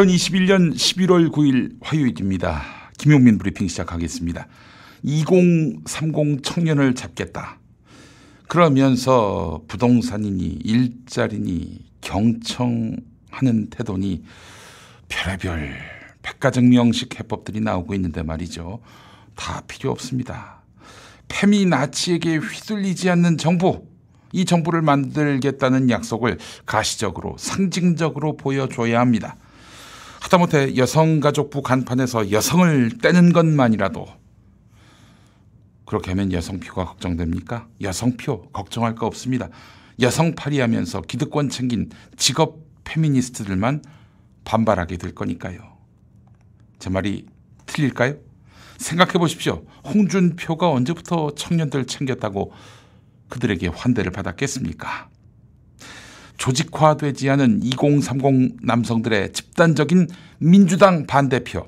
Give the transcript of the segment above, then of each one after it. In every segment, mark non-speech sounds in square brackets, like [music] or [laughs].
2021년 11월 9일 화요일입니다. 김용민 브리핑 시작하겠습니다. 2030 청년을 잡겠다. 그러면서 부동산이니 일자리니 경청하는 태도니 별의별 백가정명식 해법들이 나오고 있는데 말이죠. 다 필요 없습니다. 페미 나치에게 휘둘리지 않는 정부, 이 정부를 만들겠다는 약속을 가시적으로 상징적으로 보여줘야 합니다. 하다못해 여성가족부 간판에서 여성을 떼는 것만이라도 그렇게 하면 여성표가 걱정됩니까? 여성표 걱정할 거 없습니다. 여성 파리하면서 기득권 챙긴 직업 페미니스트들만 반발하게 될 거니까요. 제 말이 틀릴까요? 생각해 보십시오. 홍준표가 언제부터 청년들 챙겼다고 그들에게 환대를 받았겠습니까? 조직화되지 않은 2030 남성들의 집단적인 민주당 반대표,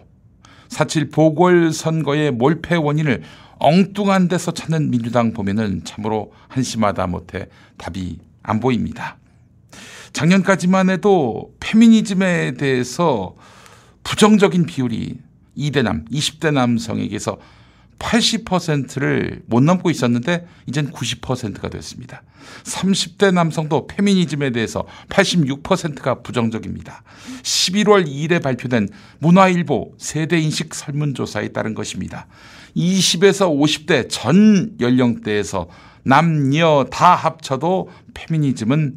사칠 보궐선거의 몰패 원인을 엉뚱한 데서 찾는 민주당 보면은 참으로 한심하다 못해 답이 안 보입니다. 작년까지만 해도 페미니즘에 대해서 부정적인 비율이 2대 남, 20대 남성에게서 80%를 못 넘고 있었는데 이젠 90%가 됐습니다. 30대 남성도 페미니즘에 대해서 86%가 부정적입니다. 11월 2일에 발표된 문화일보 세대인식 설문조사에 따른 것입니다. 20에서 50대 전 연령대에서 남녀 다 합쳐도 페미니즘은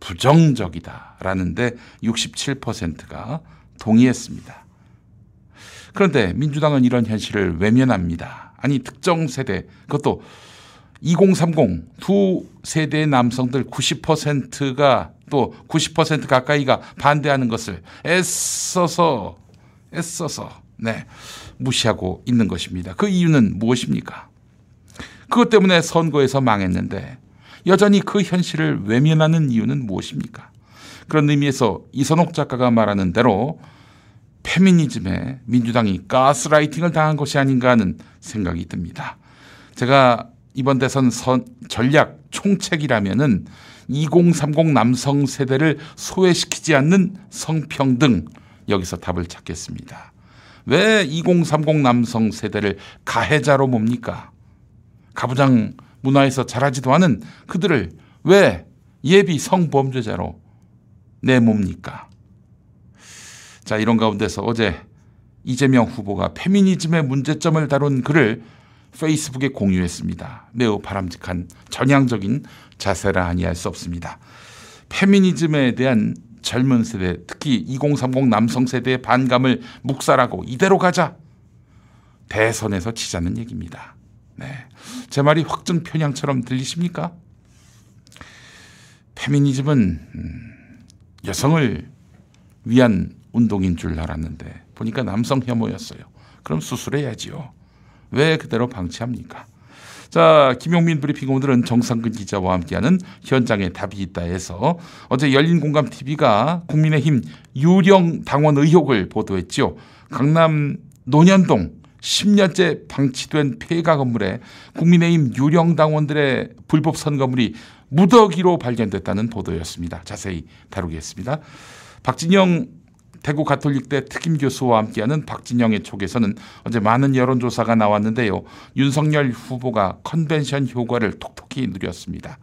부정적이다라는데 67%가 동의했습니다. 그런데 민주당은 이런 현실을 외면합니다. 아니 특정 세대 그것도 2030 두 세대의 남성들 90%가 또 90% 가까이가 반대하는 것을 애써서 애써서 네 무시하고 있는 것입니다. 그 이유는 무엇입니까? 그것 때문에 선거에서 망했는데 여전히 그 현실을 외면하는 이유는 무엇입니까? 그런 의미에서 이선옥 작가가 말하는 대로 페미니즘에 민주당이 가스라이팅을 당한 것이 아닌가 하는 생각이 듭니다. 제가 이번 대선 선, 전략 총책이라면은 2030 남성 세대를 소외시키지 않는 성평등 여기서 답을 찾겠습니다. 왜 2030 남성 세대를 가해자로 뭡니까? 가부장 문화에서 자라지도 않은 그들을 왜 예비 성범죄자로 내몹니까? 자, 이런 가운데서 어제 이재명 후보가 페미니즘의 문제점을 다룬 글을 페이스북에 공유했습니다. 매우 바람직한 전향적인 자세라 아니할 수 없습니다. 페미니즘에 대한 젊은 세대, 특히 2030 남성 세대의 반감을 묵살하고 이대로 가자. 대선에서 치자는 얘기입니다. 네. 제 말이 확증 편향처럼 들리십니까? 페미니즘은 음, 여성을 위한 운동인 줄 알았는데 보니까 남성 혐오였어요. 그럼 수술해야지요. 왜 그대로 방치합니까? 자, 김용민 브리핑 오늘은 정상근 기자와 함께하는 현장에 답이 있다 해서 어제 열린 공감 TV가 국민의힘 유령 당원 의혹을 보도했죠. 강남 논현동 10년째 방치된 폐가 건물에 국민의힘 유령 당원들의 불법 선거물이 무더기로 발견됐다는 보도였습니다. 자세히 다루겠습니다. 박진영 대구 가톨릭대 특임 교수와 함께하는 박진영의 촉에서는 어제 많은 여론조사가 나왔는데요. 윤석열 후보가 컨벤션 효과를 톡톡히 누렸습니다.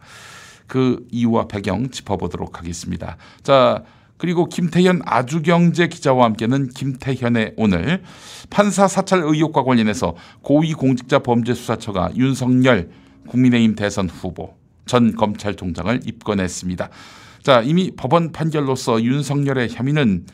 그 이유와 배경 짚어보도록 하겠습니다. 자, 그리고 김태현 아주경제 기자와 함께는 김태현의 오늘 판사 사찰 의혹과 관련해서 고위공직자 범죄수사처가 윤석열 국민의힘 대선 후보 전 검찰총장을 입건했습니다. 자, 이미 법원 판결로서 윤석열의 혐의는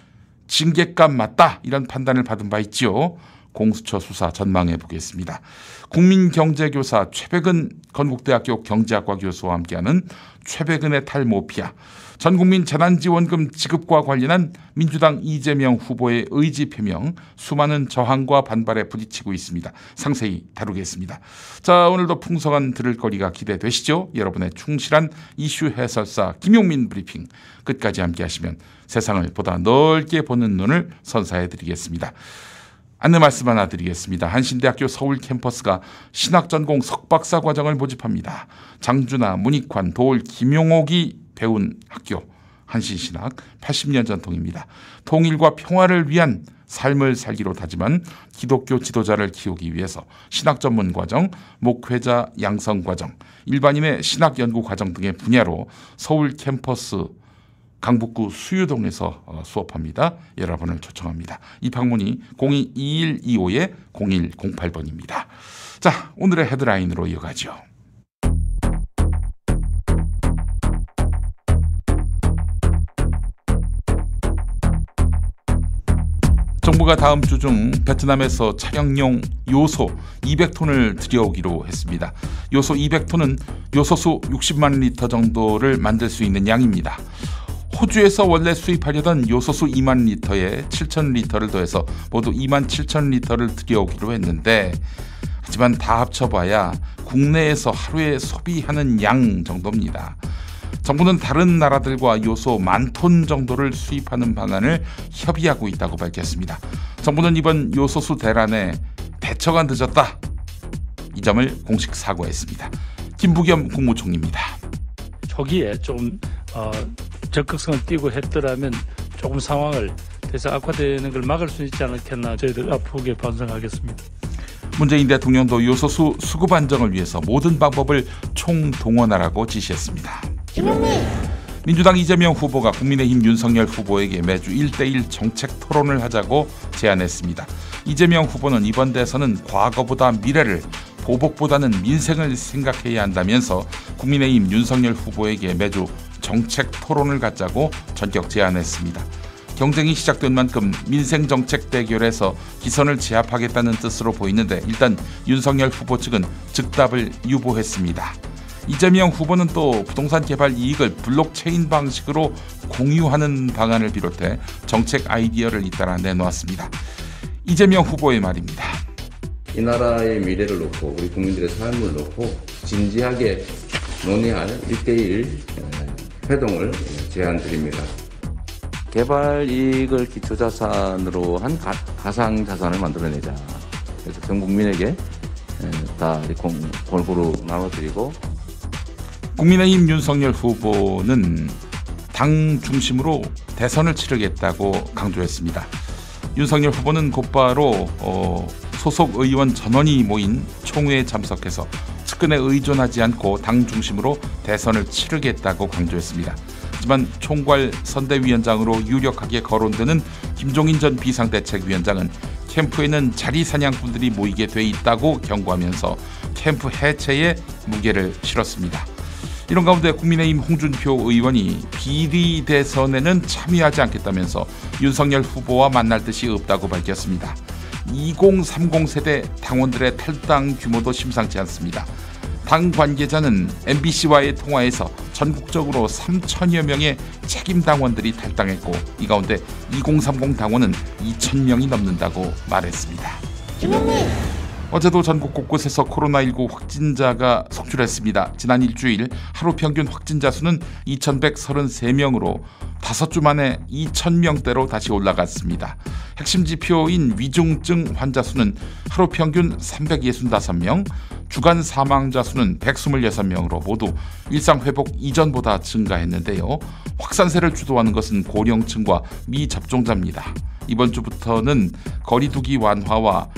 징계감 맞다 이런 판단을 받은 바 있지요. 공수처 수사 전망해 보겠습니다. 국민경제교사 최백은 건국대학교 경제학과 교수와 함께하는 최백은의 탈모피아 전국민 재난지원금 지급과 관련한 민주당 이재명 후보의 의지 표명 수많은 저항과 반발에 부딪히고 있습니다. 상세히 다루겠습니다. 자 오늘도 풍성한 들을 거리가 기대되시죠? 여러분의 충실한 이슈 해설사 김용민 브리핑 끝까지 함께하시면 세상을 보다 넓게 보는 눈을 선사해 드리겠습니다. 안내 말씀 하나 드리겠습니다. 한신대학교 서울 캠퍼스가 신학전공 석박사 과정을 모집합니다. 장준하, 문익환, 도울, 김용옥이 배운 학교 한신신학 80년 전통입니다. 통일과 평화를 위한 삶을 살기로 다짐한 기독교 지도자를 키우기 위해서 신학 전문 과정, 목회자 양성 과정, 일반인의 신학 연구 과정 등의 분야로 서울 캠퍼스 강북구 수유동에서 어, 수업합니다. 여러분을 초청합니다. 이 방문이 022125-0108번입니다. 자, 오늘의 헤드라인으로 이어가죠. 정부가 다음 주 중 베트남에서 차량용 요소 200톤을 들여오기로 했습니다. 요소 200톤은 요소수 60만 리터 정도를 만들 수 있는 양입니다. 호주에서 원래 수입하려던 요소수 2만 리터에 7천 리터를 더해서 모두 2만 7천 리터를 들여오기로 했는데 하지만 다 합쳐봐야 국내에서 하루에 소비하는 양 정도입니다. 정부는 다른 나라들과 요소 만 톤 정도를 수입하는 방안을 협의하고 있다고 밝혔습니다. 정부는 이번 요소수 대란에 대처가 늦었다. 이 점을 공식 사과했습니다. 김부겸 국무총리입니다. 초기에 좀 어, 적극성을 띄고 했더라면 조금 상황을 대서 악화되는 걸 막을 수 있지 않았겠나 저희들 아프게 반성하겠습니다. 문재인 대통령도 요소수 수급 안정을 위해서 모든 방법을 총동원하라고 지시했습니다. 민주당 이재명 후보가 국민의힘 윤석열 후보에게 매주 1대1 정책 토론을 하자고 제안했습니다. 이재명 후보는 이번 대선은 과거보다 미래를 보복보다는 민생을 생각해야 한다면서 국민의힘 윤석열 후보에게 매주 정책 토론을 갖자고 전격 제안했습니다. 경쟁이 시작된 만큼 민생 정책 대결에서 기선을 제압하겠다는 뜻으로 보이는데 일단 윤석열 후보 측은 즉답을 유보했습니다. 이재명 후보는 또 부동산 개발 이익을 블록체인 방식으로 공유하는 방안을 비롯해 정책 아이디어를 잇따라 내놓았습니다. 이재명 후보의 말입니다. 이 나라의 미래를 놓고 우리 국민들의 삶을 놓고 진지하게 논의할 1대1 회동을 제안드립니다. 개발 이익을 기초자산으로 한 가, 상 자산을 만들어내자. 그래서 전 국민에게 다 골고루 나눠드리고 국민의힘 윤석열 후보는 당 중심으로 대선을 치르겠다고 강조했습니다. 윤석열 후보는 곧바로 어, 소속 의원 전원이 모인 총회에 참석해서 측근에 의존하지 않고 당 중심으로 대선을 치르겠다고 강조했습니다. 하지만 총괄 선대위원장으로 유력하게 거론되는 김종인 전 비상대책위원장은 캠프에는 자리 사냥꾼들이 모이게 돼 있다고 경고하면서 캠프 해체에 무게를 실었습니다. 이런 가운데 국민의힘 홍준표 의원이 비리 대선에는 참여하지 않겠다면서 윤석열 후보와 만날 뜻이 없다고 밝혔습니다. 2030 세대 당원들의 탈당 규모도 심상치 않습니다. 당 관계자는 MBC와의 통화에서 전국적으로 3천여 명의 책임 당원들이 탈당했고 이 가운데 2030 당원은 2천 명이 넘는다고 말했습니다. 김영민. 어제도 전국 곳곳에서 코로나19 확진자가 속출했습니다. 지난 일주일 하루 평균 확진자 수는 2,133명으로 다섯 주 만에 2,000명대로 다시 올라갔습니다. 핵심 지표인 위중증 환자 수는 하루 평균 365명, 주간 사망자 수는 126명으로 모두 일상 회복 이전보다 증가했는데요. 확산세를 주도하는 것은 고령층과 미접종자입니다. 이번 주부터는 거리두기 완화와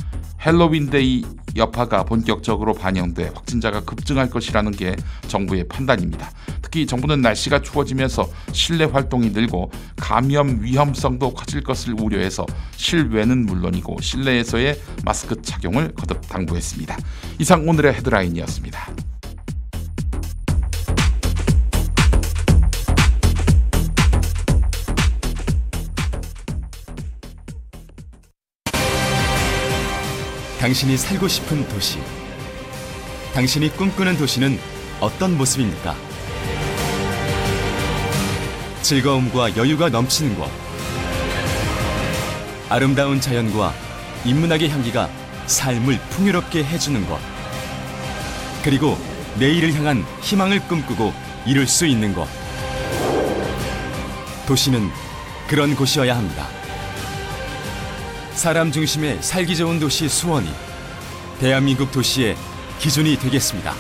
헬로윈데이 여파가 본격적으로 반영돼 확진자가 급증할 것이라는 게 정부의 판단입니다. 특히 정부는 날씨가 추워지면서 실내 활동이 늘고 감염 위험성도 커질 것을 우려해서 실외는 물론이고 실내에서의 마스크 착용을 거듭 당부했습니다. 이상 오늘의 헤드라인이었습니다. 당신이 살고 싶은 도시. 당신이 꿈꾸는 도시는 어떤 모습입니까? 즐거움과 여유가 넘치는 곳. 아름다운 자연과 인문학의 향기가 삶을 풍요롭게 해주는 곳. 그리고 내일을 향한 희망을 꿈꾸고 이룰 수 있는 곳. 도시는 그런 곳이어야 합니다. 사람 중심의 살기 좋은 도시 수원이 대한민국 도시의 기준이 되겠습니다.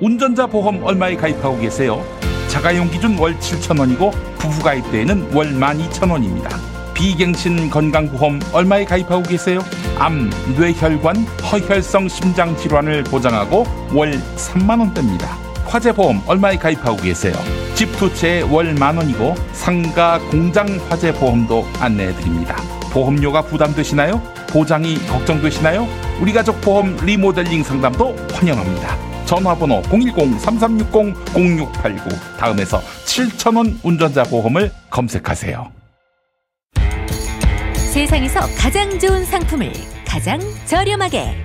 운전자 보험 얼마에 가입하고 계세요? 자가용 기준 월 7,000원이고 부부 가입 때에는 월 12,000원입니다. 비갱신 건강보험 얼마에 가입하고 계세요? 암, 뇌혈관, 허혈성 심장 질환을 보장하고 월 3만 원대입니다. 화재보험 얼마에 가입하고 계세요? 집 두 채에 월만 원이고 상가 공장 화재 보험도 안내해 드립니다. 보험료가 부담되시나요? 보장이 걱정되시나요? 우리 가족 보험 리모델링 상담도 환영합니다. 전화번호 010-3360-0689 다음에서 7,000원 운전자 보험을 검색하세요. 세상에서 가장 좋은 상품을 가장 저렴하게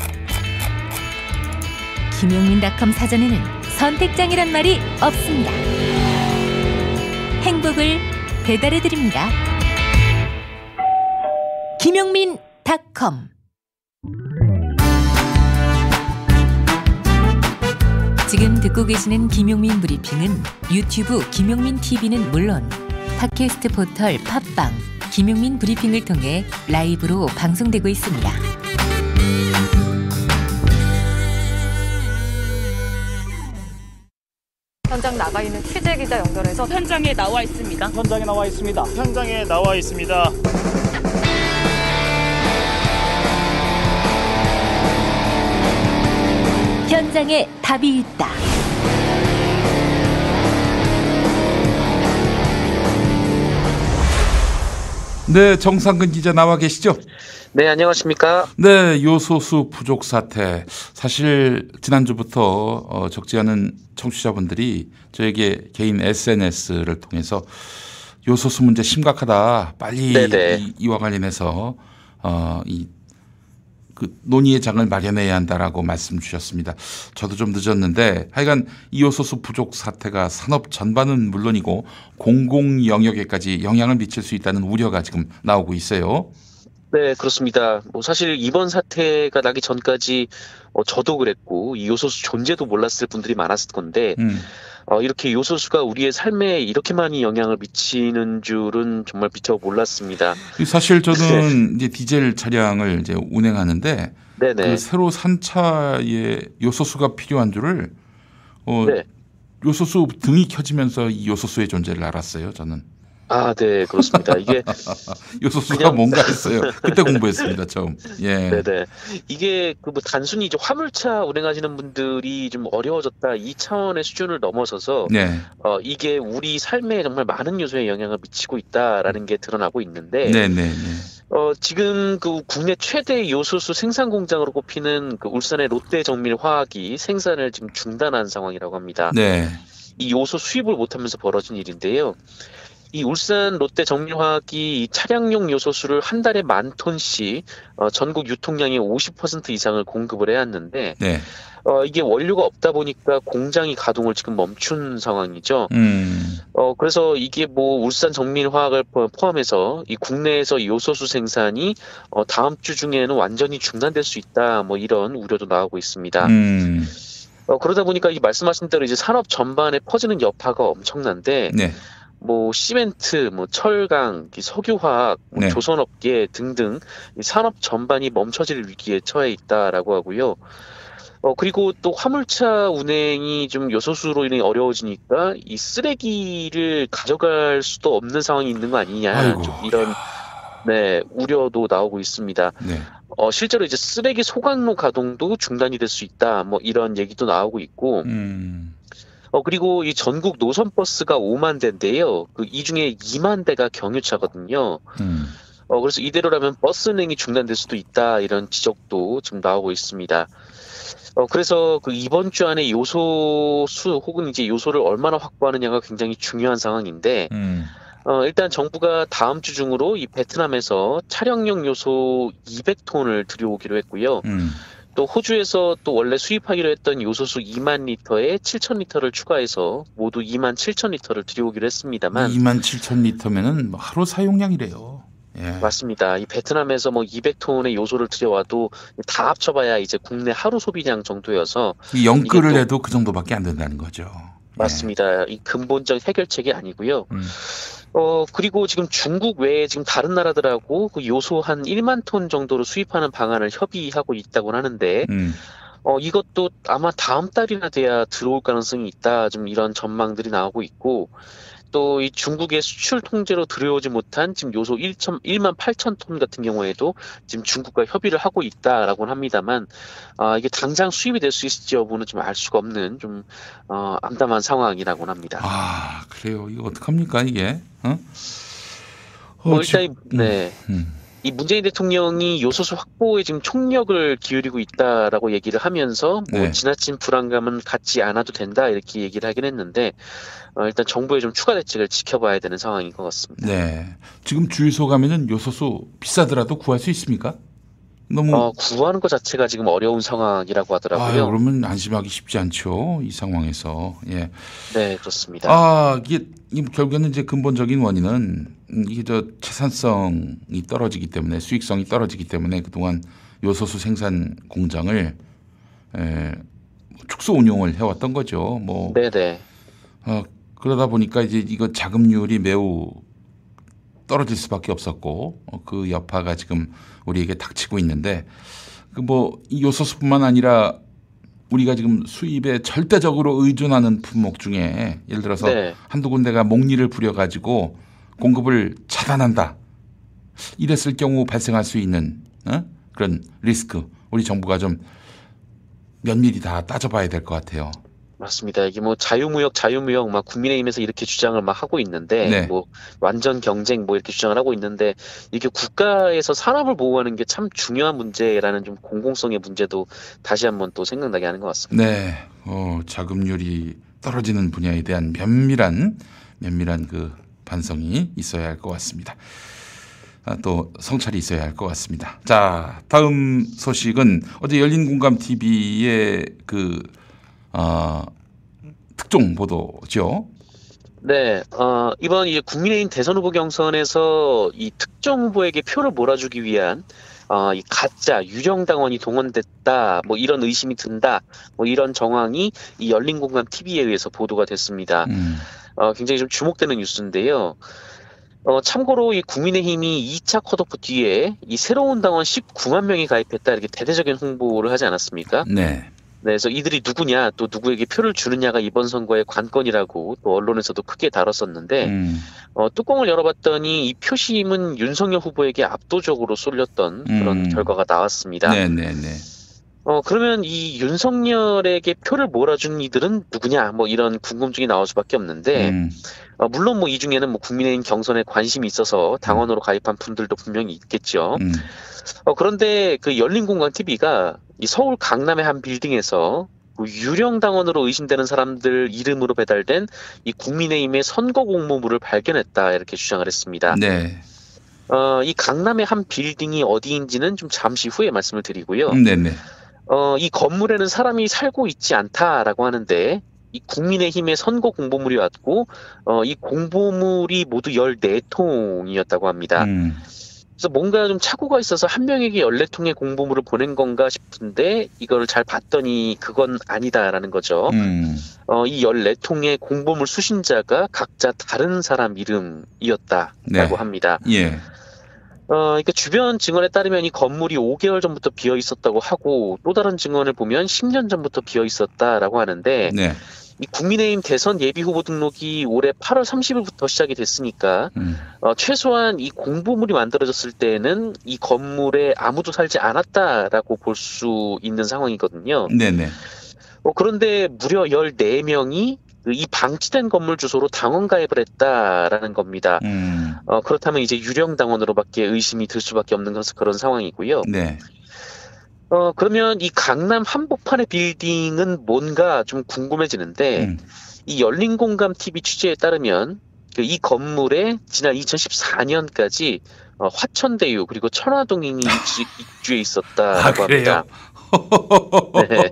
김용민닷컴 사전에는 선택장이란 말이 없습니다. 행복을 배달해 드립니다. 김용민 닷컴 지금 듣고 계시는 김용민 브리핑은 유튜브 김용민 TV는 물론 팟캐스트 포털 팟빵 김용민 브리핑을 통해 라이브로 방송되고 있습니다. 현장에 나와 있습니다. 현장에 나와 있습니다. 현장에 나와 있습니다. 현장에 답이 있다. 네, 정상근 기자 나와 계시죠? 네, 안녕하십니까? 네, 요소수 부족 사태. 사실 지난주부터 어, 적지 않은 청취자분들이 저에게 개인 SNS를 통해서 요소수 문제 심각하다. 빨리 네네. 이, 이와 관련해서 어, 이 그 논의의 장을 마련해야 한다라고 말씀 주셨습니다. 저도 좀 늦었는데 하여간 이 요소수 부족 사태가 산업 전반은 물론이고 공공 영역에까지 영향을 미칠 수 있다는 우려가 지금 나오고 있어요. 네, 그렇습니다. 뭐 사실 이번 사태가 나기 전까지 어, 저도 그랬고 이 요소수 존재도 몰랐을 분들이 많았을 건데 음. 어, 이렇게 요소수가 우리의 삶에 이렇게 많이 영향을 미치는 줄은 정말 미처 몰랐습니다. 사실 저는 이제 디젤 차량을 이제 운행하는데. 그 새로 산 차에 요소수가 필요한 줄을 어 네. 요소수 등이 켜지면서 이 요소수의 존재를 알았어요. 저는 아, 네, 그렇습니다. 이게 [laughs] 요소수가 그냥- 뭔가 했어요. 그때 공부했습니다. 처음. 예. 네네. 이게 그 뭐 단순히 이제 화물차 운행하시는 분들이 좀 어려워졌다 이 차원의 수준을 넘어서서 네. 어, 이게 우리 삶에 정말 많은 요소에 영향을 미치고 있다라는 게 드러나고 있는데 네, 네, 네. 어, 지금 그 국내 최대 요소수 생산 공장으로 꼽히는 그 울산의 롯데 정밀 화학이 생산을 지금 중단한 상황이라고 합니다. 네. 이 요소 수입을 못하면서 벌어진 일인데요. 이 울산 롯데 정밀화학이 이 차량용 요소수를 한 달에 만 톤씩 어, 전국 유통량의 50% 이상을 공급을 해왔는데 네. 어, 이게 원료가 없다 보니까 공장이 가동을 지금 멈춘 상황이죠. 음. 어, 그래서 이게 뭐 울산 정밀화학을 포- 포함해서 이 국내에서 요소수 생산이 어, 다음 주 중에는 완전히 중단될 수 있다. 뭐 이런 우려도 나오고 있습니다. 음. 어, 그러다 보니까 이 말씀하신 대로 이제 산업 전반에 퍼지는 여파가 엄청난데 네. 뭐 시멘트, 뭐 철강, 이 석유화학, 뭐 네. 조선업계 등등 이 산업 전반이 멈춰질 위기에 처해 있다라고 하고요. 어 그리고 또 화물차 운행이 좀 요소수로 인해 어려워지니까 이 쓰레기를 가져갈 수도 없는 상황이 있는 거 아니냐. 좀 이런 네 우려도 나오고 있습니다. 네. 어 실제로 이제 쓰레기 소각로 가동도 중단이 될 수 있다 뭐 이런 얘기도 나오고 있고 음. 어 그리고 이 전국 노선 버스가 5만 대인데요. 그 이 중에 2만 대가 경유차거든요. 음. 어 그래서 이대로라면 버스 운행이 중단될 수도 있다 이런 지적도 지금 나오고 있습니다. 어 그래서 그 이번 주 안에 요소 수 혹은 이제 요소를 얼마나 확보하느냐가 굉장히 중요한 상황인데 음. 어 일단 정부가 다음 주 중으로 이 베트남에서 차량용 요소 200톤을 들여오기로 했고요. 음. 또 호주에서 또 원래 수입하기로 했던 요소수 2만 리터에 7천 리터를 추가해서 모두 2만 7천 리터를 들여오기로 했습니다만 2만 7천 리터면은 뭐 하루 사용량이래요. 예. 맞습니다. 이 베트남에서 뭐 200톤의 요소를 들여와도 다 합쳐봐야 이제 국내 하루 소비량 정도여서 이 영끌을 해도 그 정도밖에 안 된다는 거죠. 예. 맞습니다. 이 근본적 해결책이 아니고요. 음. 어 그리고 지금 중국 외에 지금 다른 나라들하고 그 요소 한 1만 톤 정도로 수입하는 방안을 협의하고 있다고 하는데 음. 어, 이것도 아마 다음 달이나 돼야 들어올 가능성이 있다. 좀 이런 전망들이 나오고 있고, 또 이 중국의 수출 통제로 들여오지 못한 지금 요소 1천, 1만 8천 톤 같은 경우에도 지금 중국과 협의를 하고 있다라고는 합니다만, 아, 이게 당장 수입이 될 수 있을지 여부는 좀 알 수가 없는 좀, 어, 암담한 상황이라고는 합니다. 아 그래요. 이거 어떡합니까 이게? 어? 뭐 어, 일단, 지금- 이- 네. 음. 이 문재인 대통령이 요소수 확보에 지금 총력을 기울이고 있다라고 얘기를 하면서 뭐 네. 지나친 불안감은 갖지 않아도 된다 이렇게 얘기를 하긴 했는데 어, 일단 정부의 좀 추가 대책을 지켜봐야 되는 상황인 것 같습니다. 네. 지금 주유소 가면은 요소수 비싸더라도 구할 수 있습니까? 너무 어, 구하는 것 자체가 지금 어려운 상황이라고 아, 하더라고요. 그러면 안심하기 쉽지 않죠. 이 상황에서. 예. 네, 그렇습니다. 아, 이게, 결국에는 이제 근본적인 원인은 음, 이게 저 채산성이 떨어지기 때문에 수익성이 떨어지기 때문에 그동안 요소수 생산 공장을 에, 축소 운용을 해왔던 거죠. 뭐 네네. 어, 그러다 보니까 이제 이거 자금률이 매우 떨어질 수밖에 없었고 어, 그 여파가 지금 우리에게 닥치고 있는데 그 뭐 이 요소수뿐만 아니라 우리가 지금 수입에 절대적으로 의존하는 품목 중에 예를 들어서 네. 한두 군데가 목리를 부려 가지고 공급을 차단한다. 이랬을 경우 발생할 수 있는 어? 그런 리스크 우리 정부가 좀 면밀히 다 따져봐야 될 것 같아요. 맞습니다. 이게 뭐 자유무역, 자유무역 막 국민의힘에서 이렇게 주장을 막 하고 있는데 네. 뭐 완전 경쟁 뭐 이렇게 주장을 하고 있는데 이게 국가에서 산업을 보호하는 게 참 중요한 문제라는 좀 공공성의 문제도 다시 한번 또 생각나게 하는 것 같습니다. 네, 어, 자금률이 떨어지는 분야에 대한 면밀한 면밀한 그 반성이 있어야 할 것 같습니다. 아, 또 성찰이 있어야 할 것 같습니다. 자, 다음 소식은 어제 열린 공감 TV의 그 어, 특종 보도죠. 네, 어, 이번 이제 국민의힘 대선 후보 경선에서 이 특정 후보에게 표를 몰아주기 위한 어, 이 가짜 유령 당원이 동원됐다, 뭐 이런 의심이 든다, 뭐 이런 정황이 이 열린 공감 TV에 의해서 보도가 됐습니다. 음, 어, 굉장히 좀 주목되는 뉴스인데요. 어, 참고로 이 국민의힘이 2차 컷오프 뒤에 이 새로운 당원 19만 명이 가입했다 이렇게 대대적인 홍보를 하지 않았습니까? 네, 네, 그래서 이들이 누구냐, 또 누구에게 표를 주느냐가 이번 선거의 관건이라고 또 언론에서도 크게 다뤘었는데, 음, 어, 뚜껑을 열어봤더니 이 표심은 윤석열 후보에게 압도적으로 쏠렸던 그런 음. 결과가 나왔습니다. 네, 네, 네. 어, 그러면 이 윤석열에게 표를 몰아준 이들은 누구냐, 뭐 이런 궁금증이 나올 수밖에 없는데, 음, 어, 물론 뭐 이 중에는 뭐 국민의힘 경선에 관심이 있어서 당원으로 가입한 분들도 분명히 있겠죠. 음, 어, 그런데 그 열린공간 TV가 이 서울 강남의 한 빌딩에서 그 유령 당원으로 의심되는 사람들 이름으로 배달된 이 국민의힘의 선거 공모물을 발견했다 이렇게 주장을 했습니다. 네, 어, 이 강남의 한 빌딩이 어디인지는 좀 잠시 후에 말씀을 드리고요. 음, 네, 네. 어, 이 건물에는 사람이 살고 있지 않다라고 하는데 이 국민의힘의 선거 공보물이 왔고 어, 이 공보물이 모두 14통이었다고 합니다. 음, 그래서 뭔가 좀 착오가 있어서 한 명에게 14통의 공보물을 보낸 건가 싶은데 이거를 잘 봤더니 그건 아니다라는 거죠. 음, 어, 이 14통의 공보물 수신자가 각자 다른 사람 이름이었다라고 네. 합니다. 예, 어, 그러니까 주변 증언에 따르면 이 건물이 5개월 전부터 비어 있었다고 하고 또 다른 증언을 보면 10년 전부터 비어 있었다라고 하는데 네, 이 국민의힘 대선 예비 후보 등록이 올해 8월 30일부터 시작이 됐으니까 음, 어, 최소한 이 공보물이 만들어졌을 때는 이 건물에 아무도 살지 않았다라고 볼 수 있는 상황이거든요. 네, 네. 어, 그런데 무려 14명이 이 방치된 건물 주소로 당원 가입을 했다라는 겁니다. 음, 어, 그렇다면 이제 유령 당원으로밖에 의심이 들 수밖에 없는 그런, 그런 상황이고요. 네, 어, 그러면 이 강남 한복판의 빌딩은 뭔가 좀 궁금해지는데 음, 이 열린 공감 TV 취재에 따르면 그 이 건물에 지난 2014년까지 어, 화천대유 그리고 천화동이 [laughs] 입주, 입주해 아, 있었다라고 그래요? 합니다. 네.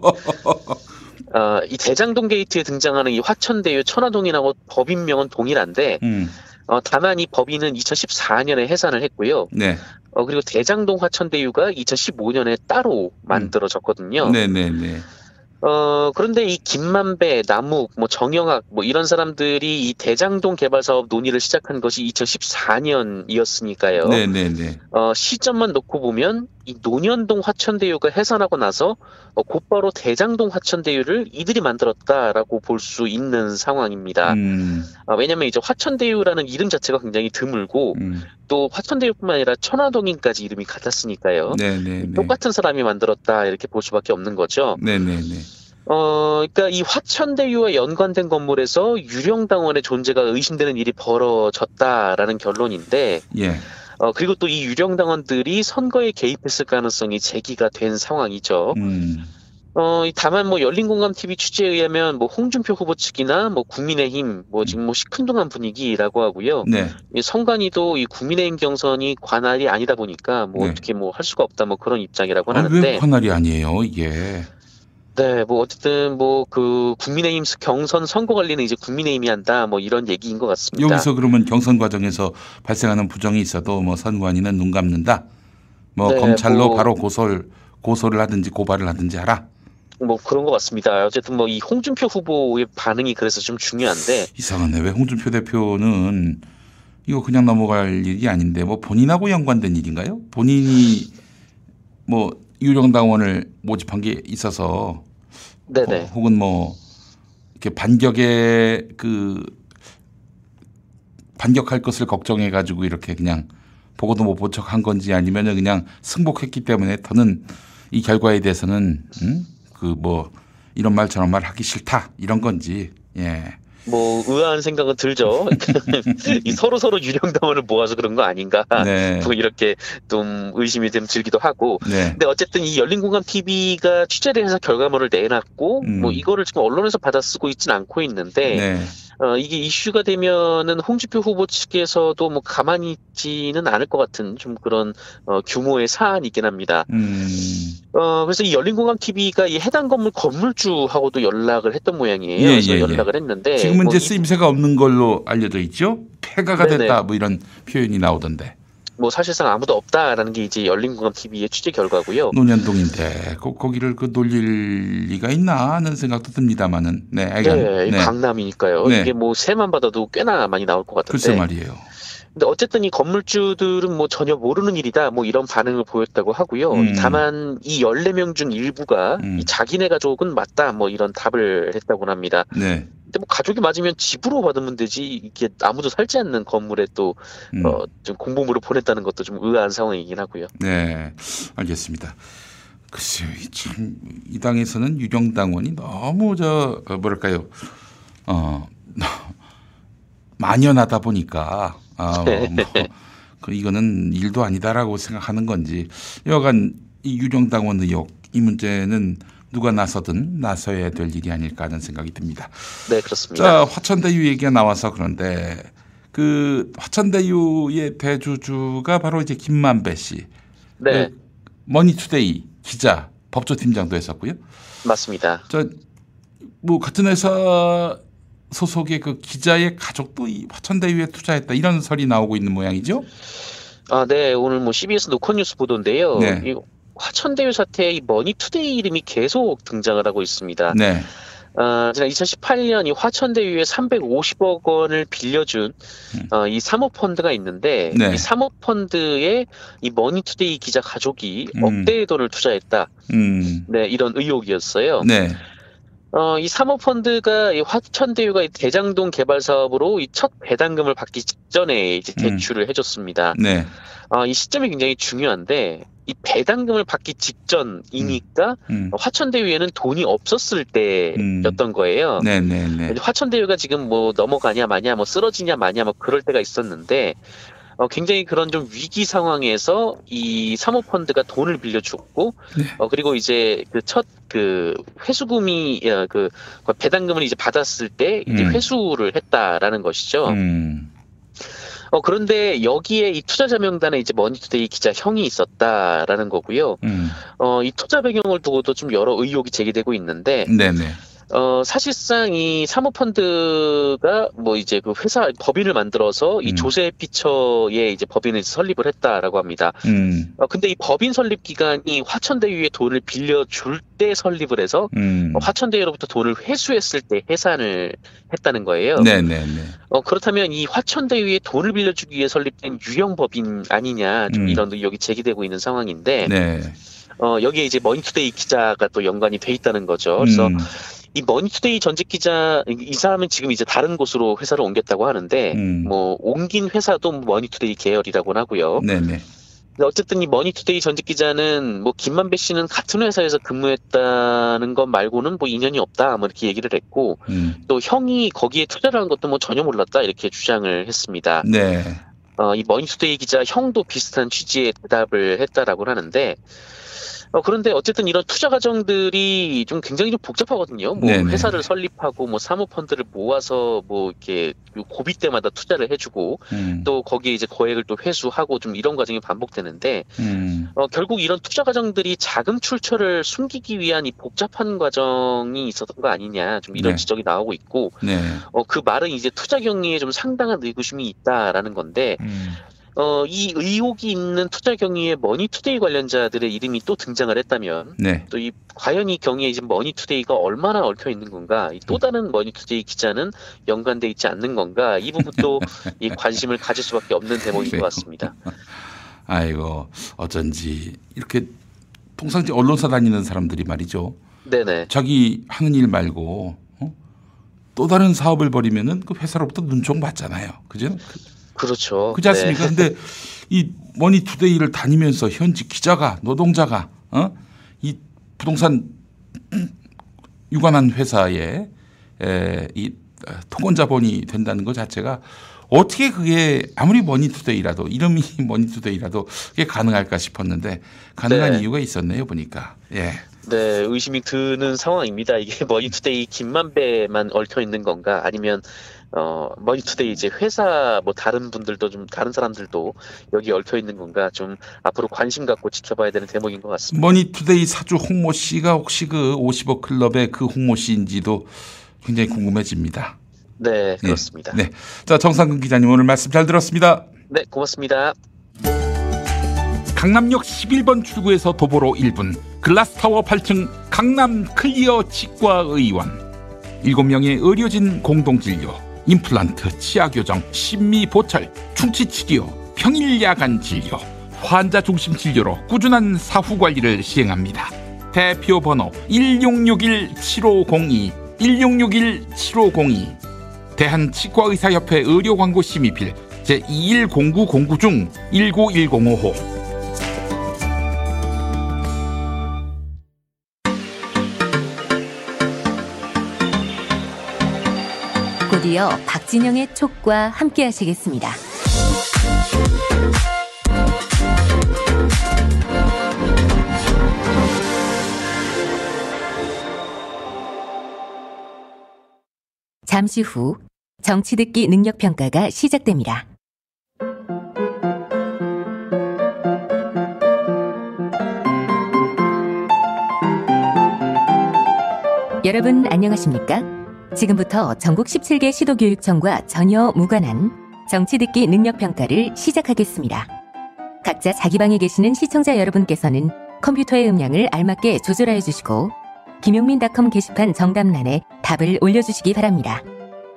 어, 이 대장동 게이트에 등장하는 이 화천대유 천화동이라고 법인명은 동일한데 음, 어, 다만 이 법인은 2014년에 해산을 했고요. 네, 어, 그리고 대장동 화천대유가 2015년에 따로 만들어졌거든요. 네, 네, 네. 어, 그런데 이 김만배, 남욱, 뭐 정영학, 뭐 이런 사람들이 이 대장동 개발 사업 논의를 시작한 것이 2014년이었으니까요. 네, 네, 네. 어, 시점만 놓고 보면 이 논현동 화천대유가 해산하고 나서 어, 곧바로 대장동 화천대유를 이들이 만들었다라고 볼 수 있는 상황입니다. 음, 아, 왜냐면 이제 화천대유라는 이름 자체가 굉장히 드물고 음. 또 화천대유뿐만 아니라 천화동인까지 이름이 같았으니까요. 네네네. 똑같은 사람이 만들었다 이렇게 볼 수밖에 없는 거죠. 네네네. 어, 그러니까 이 화천대유와 연관된 건물에서 유령 당원의 존재가 의심되는 일이 벌어졌다라는 결론인데, 예. 어, 그리고 또 이 유령당원들이 선거에 개입했을 가능성이 제기가 된 상황이죠. 음, 어, 다만 뭐 열린공감TV 취재에 의하면 뭐 홍준표 후보 측이나 뭐 국민의힘 뭐 지금 뭐 시큰둥한 분위기라고 하고요. 네. 이 성관이도 이 국민의힘 경선이 관할이 아니다 보니까 뭐 네. 어떻게 뭐 할 수가 없다 뭐 그런 입장이라고 아, 하는데. 왜 관할이 아니에요, 이게? 네, 뭐 어쨌든 뭐 그 국민의힘 경선 선거 관리는 이제 국민의힘이 한다 뭐 이런 얘기인 것 같습니다. 여기서 그러면 경선 과정에서 발생하는 부정이 있어도 뭐 선관위는 눈 감는다. 뭐 네, 검찰로 뭐- 바로 고소를 고소를 하든지 고발을 하든지 하라. 뭐 그런 것 같습니다. 어쨌든 뭐 이 홍준표 후보의 반응이 그래서 좀 중요한데 이상하네. 왜 홍준표 대표는 이거 그냥 넘어갈 일이 아닌데 뭐 본인하고 연관된 일인가요? 본인이 뭐 유령 당원을 모집한 게 있어서 네네 어, 혹은 뭐 이렇게 반격의 그 반격할 것을 걱정해 가지고 이렇게 그냥 보고도 못 본 척한 건지 아니면 은 그냥 승복했기 때문에 더는 이 결과에 대해서는 음? 그뭐 이런 말 저런 말 하기 싫다 이런 건지 예. 뭐 의아한 생각은 들죠. [laughs] 이 서로 서로 유령당원을 모아서 그런 거 아닌가 네. 뭐 이렇게 좀 의심이 좀 들기도 하고. 네. 근데 어쨌든 이 열린 공감 TV가 취재를 해서 결과물을 내놨고 음. 뭐 이거를 지금 언론에서 받아쓰고 있진 않고 있는데 네. 어, 이게 이슈가 되면은 홍준표 후보 측에서도 뭐 가만히 있지는 않을 것 같은 좀 그런 어, 규모의 사안이긴 합니다. 음. 어, 그래서 이 열린공감 TV가 이 해당 건물 건물주하고도 연락을 했던 모양이에요. 예, 그래서 예, 예. 연락을 했는데 지금은 뭐 이제 이- 쓰임새가 없는 걸로 알려져 있죠. 폐가가 네네. 됐다 뭐 이런 표현이 나오던데. 뭐 사실상 아무도 없다라는 게 이제 열린공감 TV의 취재 결과고요. 논현동인데 거, 거기를 그 놀릴 리가 있나 하는 생각도 듭니다만은 네, 알간. 네, 이 네. 강남이니까요. 네. 이게 뭐 세만 받아도 꽤나 많이 나올 것 같은데. 글쎄 말이에요. 근데 어쨌든 이 건물주들은 뭐 전혀 모르는 일이다 뭐 이런 반응을 보였다고 하고요. 음. 다만 이 14명 중 일부가 음. 이 자기네 가족은 맞다 뭐 이런 답을 했다고 합니다. 네. 근데 뭐 가족이 맞으면 집으로 받으면 되지 이게 아무도 살지 않는 건물에 또 음. 어, 좀 공보물을 보냈다는 것도 좀 의아한 상황이긴 하고요. 네. 알겠습니다. 글쎄요, 참이 당에서는 유령 당원이 너무 저 어, 뭐랄까요, 어 만연하다 보니까 아, 네. 뭐, 그 이거는 일도 아니다라고 생각하는 건지 여간 이 유령당원 의혹 이 문제는 누가 나서든 나서야 될 일이 아닐까 하는 생각이 듭니다. 네 그렇습니다. 자, 화천대유 얘기가 나와서 그런데 그 화천대유의 대주주가 바로 이제 김만배 씨. 네 그 머니투데이 기자, 법조팀장도 했었고요. 맞습니다. 저뭐 같은 회사 소속의 그 기자의 가족도 이 화천대유에 투자했다 이런 설이 나오고 있는 모양이죠. 아, 네 오늘 뭐 CBS 노컷뉴스 보도인데요. 네. 이 화천대유 사태에 이 머니투데이 이름이 계속 등장을 하고 있습니다. 네. 어, 지난 2018년 이 화천대유에 350억 원을 빌려준 음. 어, 이 사모펀드가 있는데 네. 이 사모펀드에 이 머니투데이 기자 가족이 음. 억대의 돈을 투자했다. 음. 네, 이런 의혹이었어요. 네. 어, 이 사모펀드가 이 화천대유가 이 대장동 개발 사업으로 이 첫 배당금을 받기 직전에 이제 음. 대출을 해줬습니다. 네. 어, 이 시점이 굉장히 중요한데 이 배당금을 받기 직전이니까 음. 화천대유에는 돈이 없었을 때였던 거예요. 네, 네, 네. 화천대유가 지금 뭐 넘어가냐 마냐 뭐 쓰러지냐 마냐 뭐 그럴 때가 있었는데 어, 굉장히 그런 좀 위기 상황에서 이 사모펀드가 돈을 빌려줬고 네. 어, 그리고 이제 그 첫 그 회수금이 어, 그 배당금을 이제 받았을 때 이제 음. 회수를 했다라는 것이죠. 음. 어, 그런데 여기에 이 투자자 명단에 이제 머니투데이 기자 형이 있었다라는 거고요. 음. 어, 이 투자 배경을 두고도 좀 여러 의혹이 제기되고 있는데 네, 네. 어, 사실상 이 사모펀드가 뭐 이제 그 회사 법인을 만들어서 이 음. 조세 피난처에 이제 법인을 설립을 했다라고 합니다. 음, 어, 근데 이 법인 설립 기간이 화천대유에 돈을 빌려줄 때 설립을 해서 음. 어, 화천대유로부터 돈을 회수했을 때 해산을 했다는 거예요. 네네네. 어, 그렇다면 이 화천대유에 돈을 빌려주기 위해 설립된 유령 법인 아니냐 좀 음. 이런 의혹이 제기되고 있는 상황인데 네. 어, 여기에 이제 머니투데이 기자가 또 연관이 돼 있다는 거죠. 그래서 음, 이 머니투데이 전직 기자 이- 이 사람은 지금 이제 다른 곳으로 회사를 옮겼다고 하는데 음. 뭐 옮긴 회사도 머니투데이 계열이라고 하고요. 네네. 어쨌든 이 머니투데이 전직 기자는 뭐 김만배 씨는 같은 회사에서 근무했다는 것 말고는 뭐 인연이 없다 뭐 이렇게 얘기를 했고 음, 또 형이 거기에 투자를 한 것도 뭐 전혀 몰랐다 이렇게 주장을 했습니다. 네. 어, 이 머니투데이 기자 형도 비슷한 취지의 대답을 했다라고 하는데 어, 그런데 어쨌든 이런 투자 과정들이 좀 굉장히 좀 복잡하거든요. 뭐 네네. 회사를 설립하고 뭐 사모 펀드를 모아서 뭐 이렇게 고비 때마다 투자를 해주고 음, 또 거기에 이제 거액을 또 회수하고 좀 이런 과정이 반복되는데 음, 어, 결국 이런 투자 과정들이 자금 출처를 숨기기 위한 이 복잡한 과정이 있었던 거 아니냐 좀 이런 네. 지적이 나오고 있고 네. 어, 그 말은 이제 투자 경위에 좀 상당한 의구심이 있다라는 건데 음, 어, 이 의혹이 있는 투자 경위에 머니투데이 관련자들의 이름이 또 등장을 했다면 네. 또이 과연 이 경위에 이제 머니투데이가 얼마나 얽혀 있는 건가. 또 다른 머니투데이 기자는 연관돼 있지 않는 건가 이 부분도 이 [laughs] 관심을 가질 수밖에 없는 대목인 것. 같습니다. [laughs] 아이고 어쩐지 이렇게 통상지 언론사 다니는 사람들이 말이죠. 네네. 자기 하는 일 말고 어? 또 다른 사업을 벌이면은 그 회사로부터 눈총 받잖아요. 그죠? [laughs] 그렇죠. 그렇지 않습니까? 근데 이 머니투데이를 다니면서 현직 기자가 노동자가 어? 이 부동산 유관한 회사에 에, 이 어, 토건 자본이 된다는 것 자체가 어떻게 그게 아무리 머니투데이라도 이름이 [laughs] 머니투데이라도 그게 가능할까 싶었는데 가능한 네. 이유가 있었네요 보니까 예. 네, 의심이 드는 상황입니다. 이게 머니투데이 김만배만 얽혀 있는 건가 아니면 어 머니투데이 이제 회사 뭐 다른 분들도 좀 다른 사람들도 여기 얽혀 있는 건가 좀 앞으로 관심 갖고 지켜봐야 되는 대목인 것 같습니다. 머니투데이 사주 홍모 씨가 혹시 그 50억 클럽의 그 홍모 씨인지도 굉장히 궁금해집니다. 네, 그렇습니다. 네. 자, 정상근 기자님 오늘 말씀 잘 들었습니다. 네, 고맙습니다. 강남역 11번 출구에서 도보로 1분 글라스타워 8층 강남 클리어 치과 의원 7명의 의료진 공동진료 임플란트, 치아교정, 심미보철, 충치치료, 평일 야간 진료 환자 중심 진료로 꾸준한 사후 관리를 시행합니다. 대표 번호 1661-7502 1661-7502 대한치과의사협회 의료광고 심의필 제210909 중 191055곧 이어 박진영의 촉과 함께 하시겠습니다. 잠시 후 정치 듣기 능력 평가가 시작됩니다. 여러분 안녕하십니까? 지금부터 전국 17개 시도교육청과 전혀 무관한 정치 듣기 능력 평가를 시작하겠습니다. 각자 자기 방에 계시는 시청자 여러분께서는 컴퓨터의 음량을 알맞게 조절하여 주시고 김용민닷컴 게시판 정답란에 답을 올려주시기 바랍니다.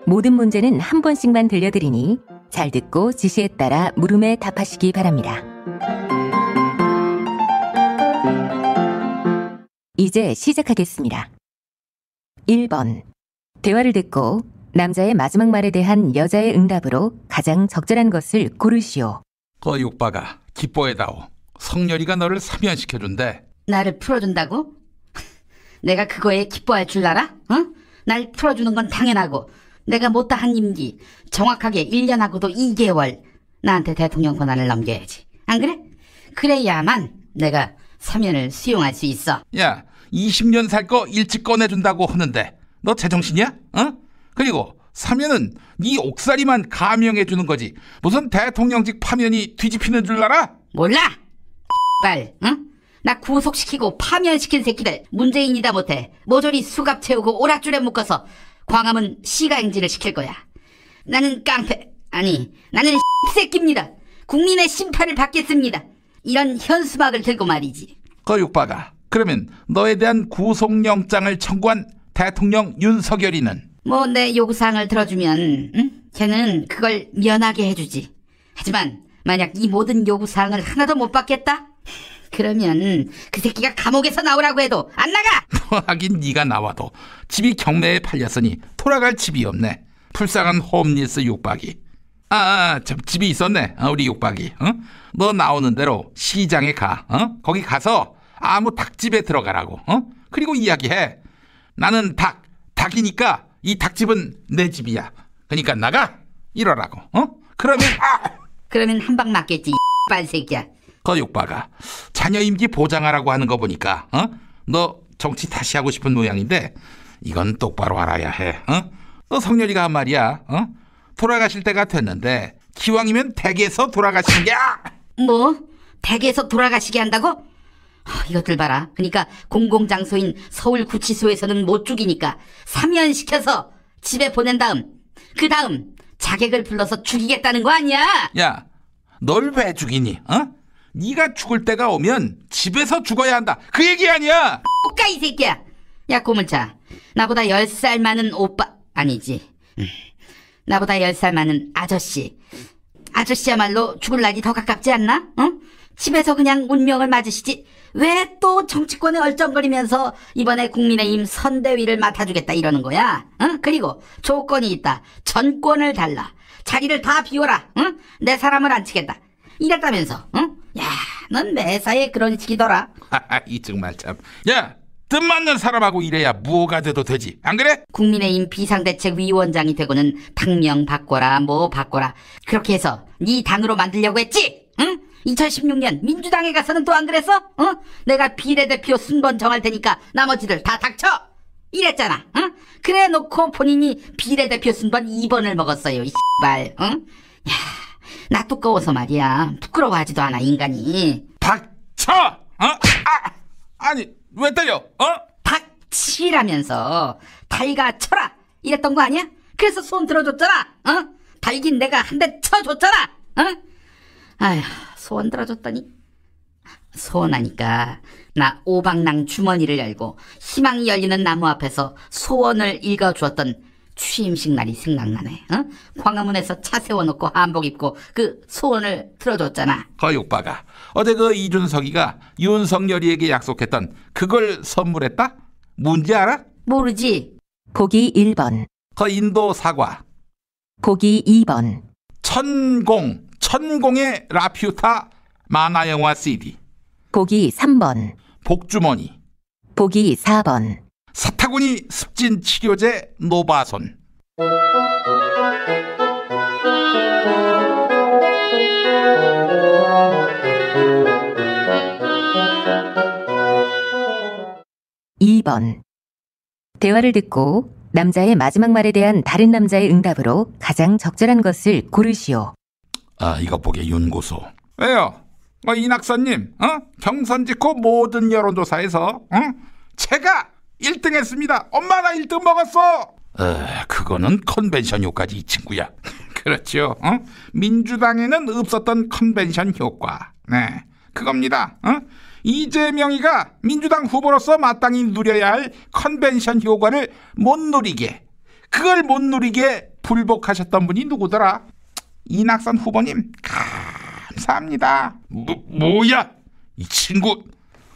모든 문제는 한 번씩만 들려드리니 잘 듣고 지시에 따라 물음에 답하시기 바랍니다. 이제 시작하겠습니다. 1번. 대화를 듣고 남자의 마지막 말에 대한 여자의 응답으로 가장 적절한 것을 고르시오. 거 육바가 기뻐해다오 성렬이가 너를 사면시켜준대 나를 풀어준다고? [laughs] 내가 그거에 기뻐할 줄 알아? 어? 날 풀어주는 건 당연하고 내가 못다 한 임기 정확하게 1년하고도 2개월 나한테 대통령 권한을 넘겨야지 안 그래? 그래야만 내가 사면을 수용할 수 있어 야 20년 살 거 일찍 꺼내준다고 하는데 너 제정신이야? 어? 그리고 사면은 네 옥살이만 가명해주는 거지 무슨 대통령직 파면이 뒤집히는 줄 알아? 몰라? 빨, 응? 나 구속시키고 파면시킨 새끼들 문재인이다 못해 모조리 수갑 채우고 오락줄에 묶어서 광화문 시가행진을 시킬 거야. 나는 깡패 아니 나는 [laughs] 새끼입니다. 국민의 심판을 받겠습니다. 이런 현수막을 들고 말이지. 거육박아. 그러면 너에 대한 구속영장을 청구한 대통령 윤석열이는 뭐 내 요구사항을 들어주면 응? 걔는 그걸 면하게 해주지. 하지만 만약 이 모든 요구사항을 하나도 못 받겠다? 그러면 그 새끼가 감옥에서 나오라고 해도 안 나가! [laughs] 뭐 하긴 네가 나와도 집이 경매에 팔렸으니 돌아갈 집이 없네. 불쌍한 홈리스 육박이. 아, 아, 참 집이 있었네. 어, 우리 육박이. 어? 너 나오는 대로 시장에 가. 어? 거기 가서 아무 닭집에 들어가라고. 어? 그리고 이야기해. 나는 닭, 닭이니까 이 닭집은 내 집이야. 그러니까 나가. 이러라고. 어? 그러면 아! 그러면 한 방 맞겠지, 이 빨새끼야. 거육박아 자녀 임기 보장하라고 하는 거 보니까 어? 너 정치 다시 하고 싶은 모양인데 이건 똑바로 알아야 해. 어? 너 성렬이가 한 말이야. 어? 돌아가실 때가 됐는데 기왕이면 댁에서 돌아가시는 게 아! 뭐? 댁에서 돌아가시게 한다고? 하, 이것들 봐라. 그러니까 공공장소인 서울구치소에서는 못 죽이니까 사면시켜서 집에 보낸 다음 그 다음 자객을 불러서 죽이겠다는 거 아니야? 야, 널 왜 죽이니? 어? 네가 죽을 때가 오면 집에서 죽어야 한다. 그 얘기 아니야. 오까 이 새끼야. 야 고물차. 나보다 10살 많은 오빠 아니지. 음. 나보다 10살 많은 아저씨. 아저씨야말로 죽을 날이 더 가깝지 않나? 어? 집에서 그냥 운명을 맞으시지. 왜 또 정치권에 얼쩡거리면서 이번에 국민의힘 선대위를 맡아주겠다 이러는 거야? 어? 그리고 조건이 있다. 전권을 달라. 자리를 다 비워라. 응? 내 사람을 안 치겠다. 이랬다면서. 응? 야, 넌 매사에 그런 식이더라. 이 정말 참. 야, 뜻맞는 사람하고 일해야 무호가 돼도 되지. 안 그래? 국민의힘 비상대책위원장이 되고는 당명 바꿔라 뭐 바꿔라 그렇게 해서 네 당으로 만들려고 했지 응? 2016년 민주당에 가서는 또 안 그랬어? 어? 내가 비례대표 순번 정할 테니까 나머지들 다 닥쳐 이랬잖아 응? 그래 놓고 본인이 비례대표 순번 2번을 먹었어요 이 X발 응? 야, 나 두꺼워서 말이야 부끄러워하지도 않아 인간이 닥쳐! 어? 아! 아니, 왜 때려? 어? 닥치라면서 달가 쳐라 이랬던 거 아니야? 그래서 손 들어줬잖아 어? 달긴 내가 한 대 쳐줬잖아 어? 아휴 소원 들어줬더니 소원하니까 나 오방랑 주머니를 열고 희망이 열리는 나무 앞에서 소원을 읽어주었던 취임식 날이 생각나네 어? 광화문에서 차 세워놓고 한복 입고 그 소원을 들어줬잖아 거육박아. 어제 그 이준석이가 윤석열이에게 약속했던 그걸 선물했다? 뭔지 알아? 모르지 보기 1번, 그 인도 사과. 보기 2번, 천공, 천공의 라퓨타 만화영화 CD. 보기 3번, 복주머니. 보기 4번, 사타구니 습진 치료제 노바손. 이번 대화를 듣고 남자의 마지막 말에 대한 다른 남자의 응답으로 가장 적절한 것을 고르시오. 아, 이것 보게 윤고소. 왜요? 뭐 이낙선님, 어? 경선 직후 모든 여론조사에서, 어? 제가 1등 했습니다. 엄마 나 1등 먹었어. 에, 그거는 컨벤션 효과지, 이 친구야. [laughs] 그렇죠. 어? 민주당에는 없었던 컨벤션 효과. 네, 그겁니다. 어? 이재명이가 민주당 후보로서 마땅히 누려야 할 컨벤션 효과를 못 누리게, 그걸 못 누리게 불복하셨던 분이 누구더라? 이낙선 후보님 감사합니다. 뭐, 뭐야 이 친구.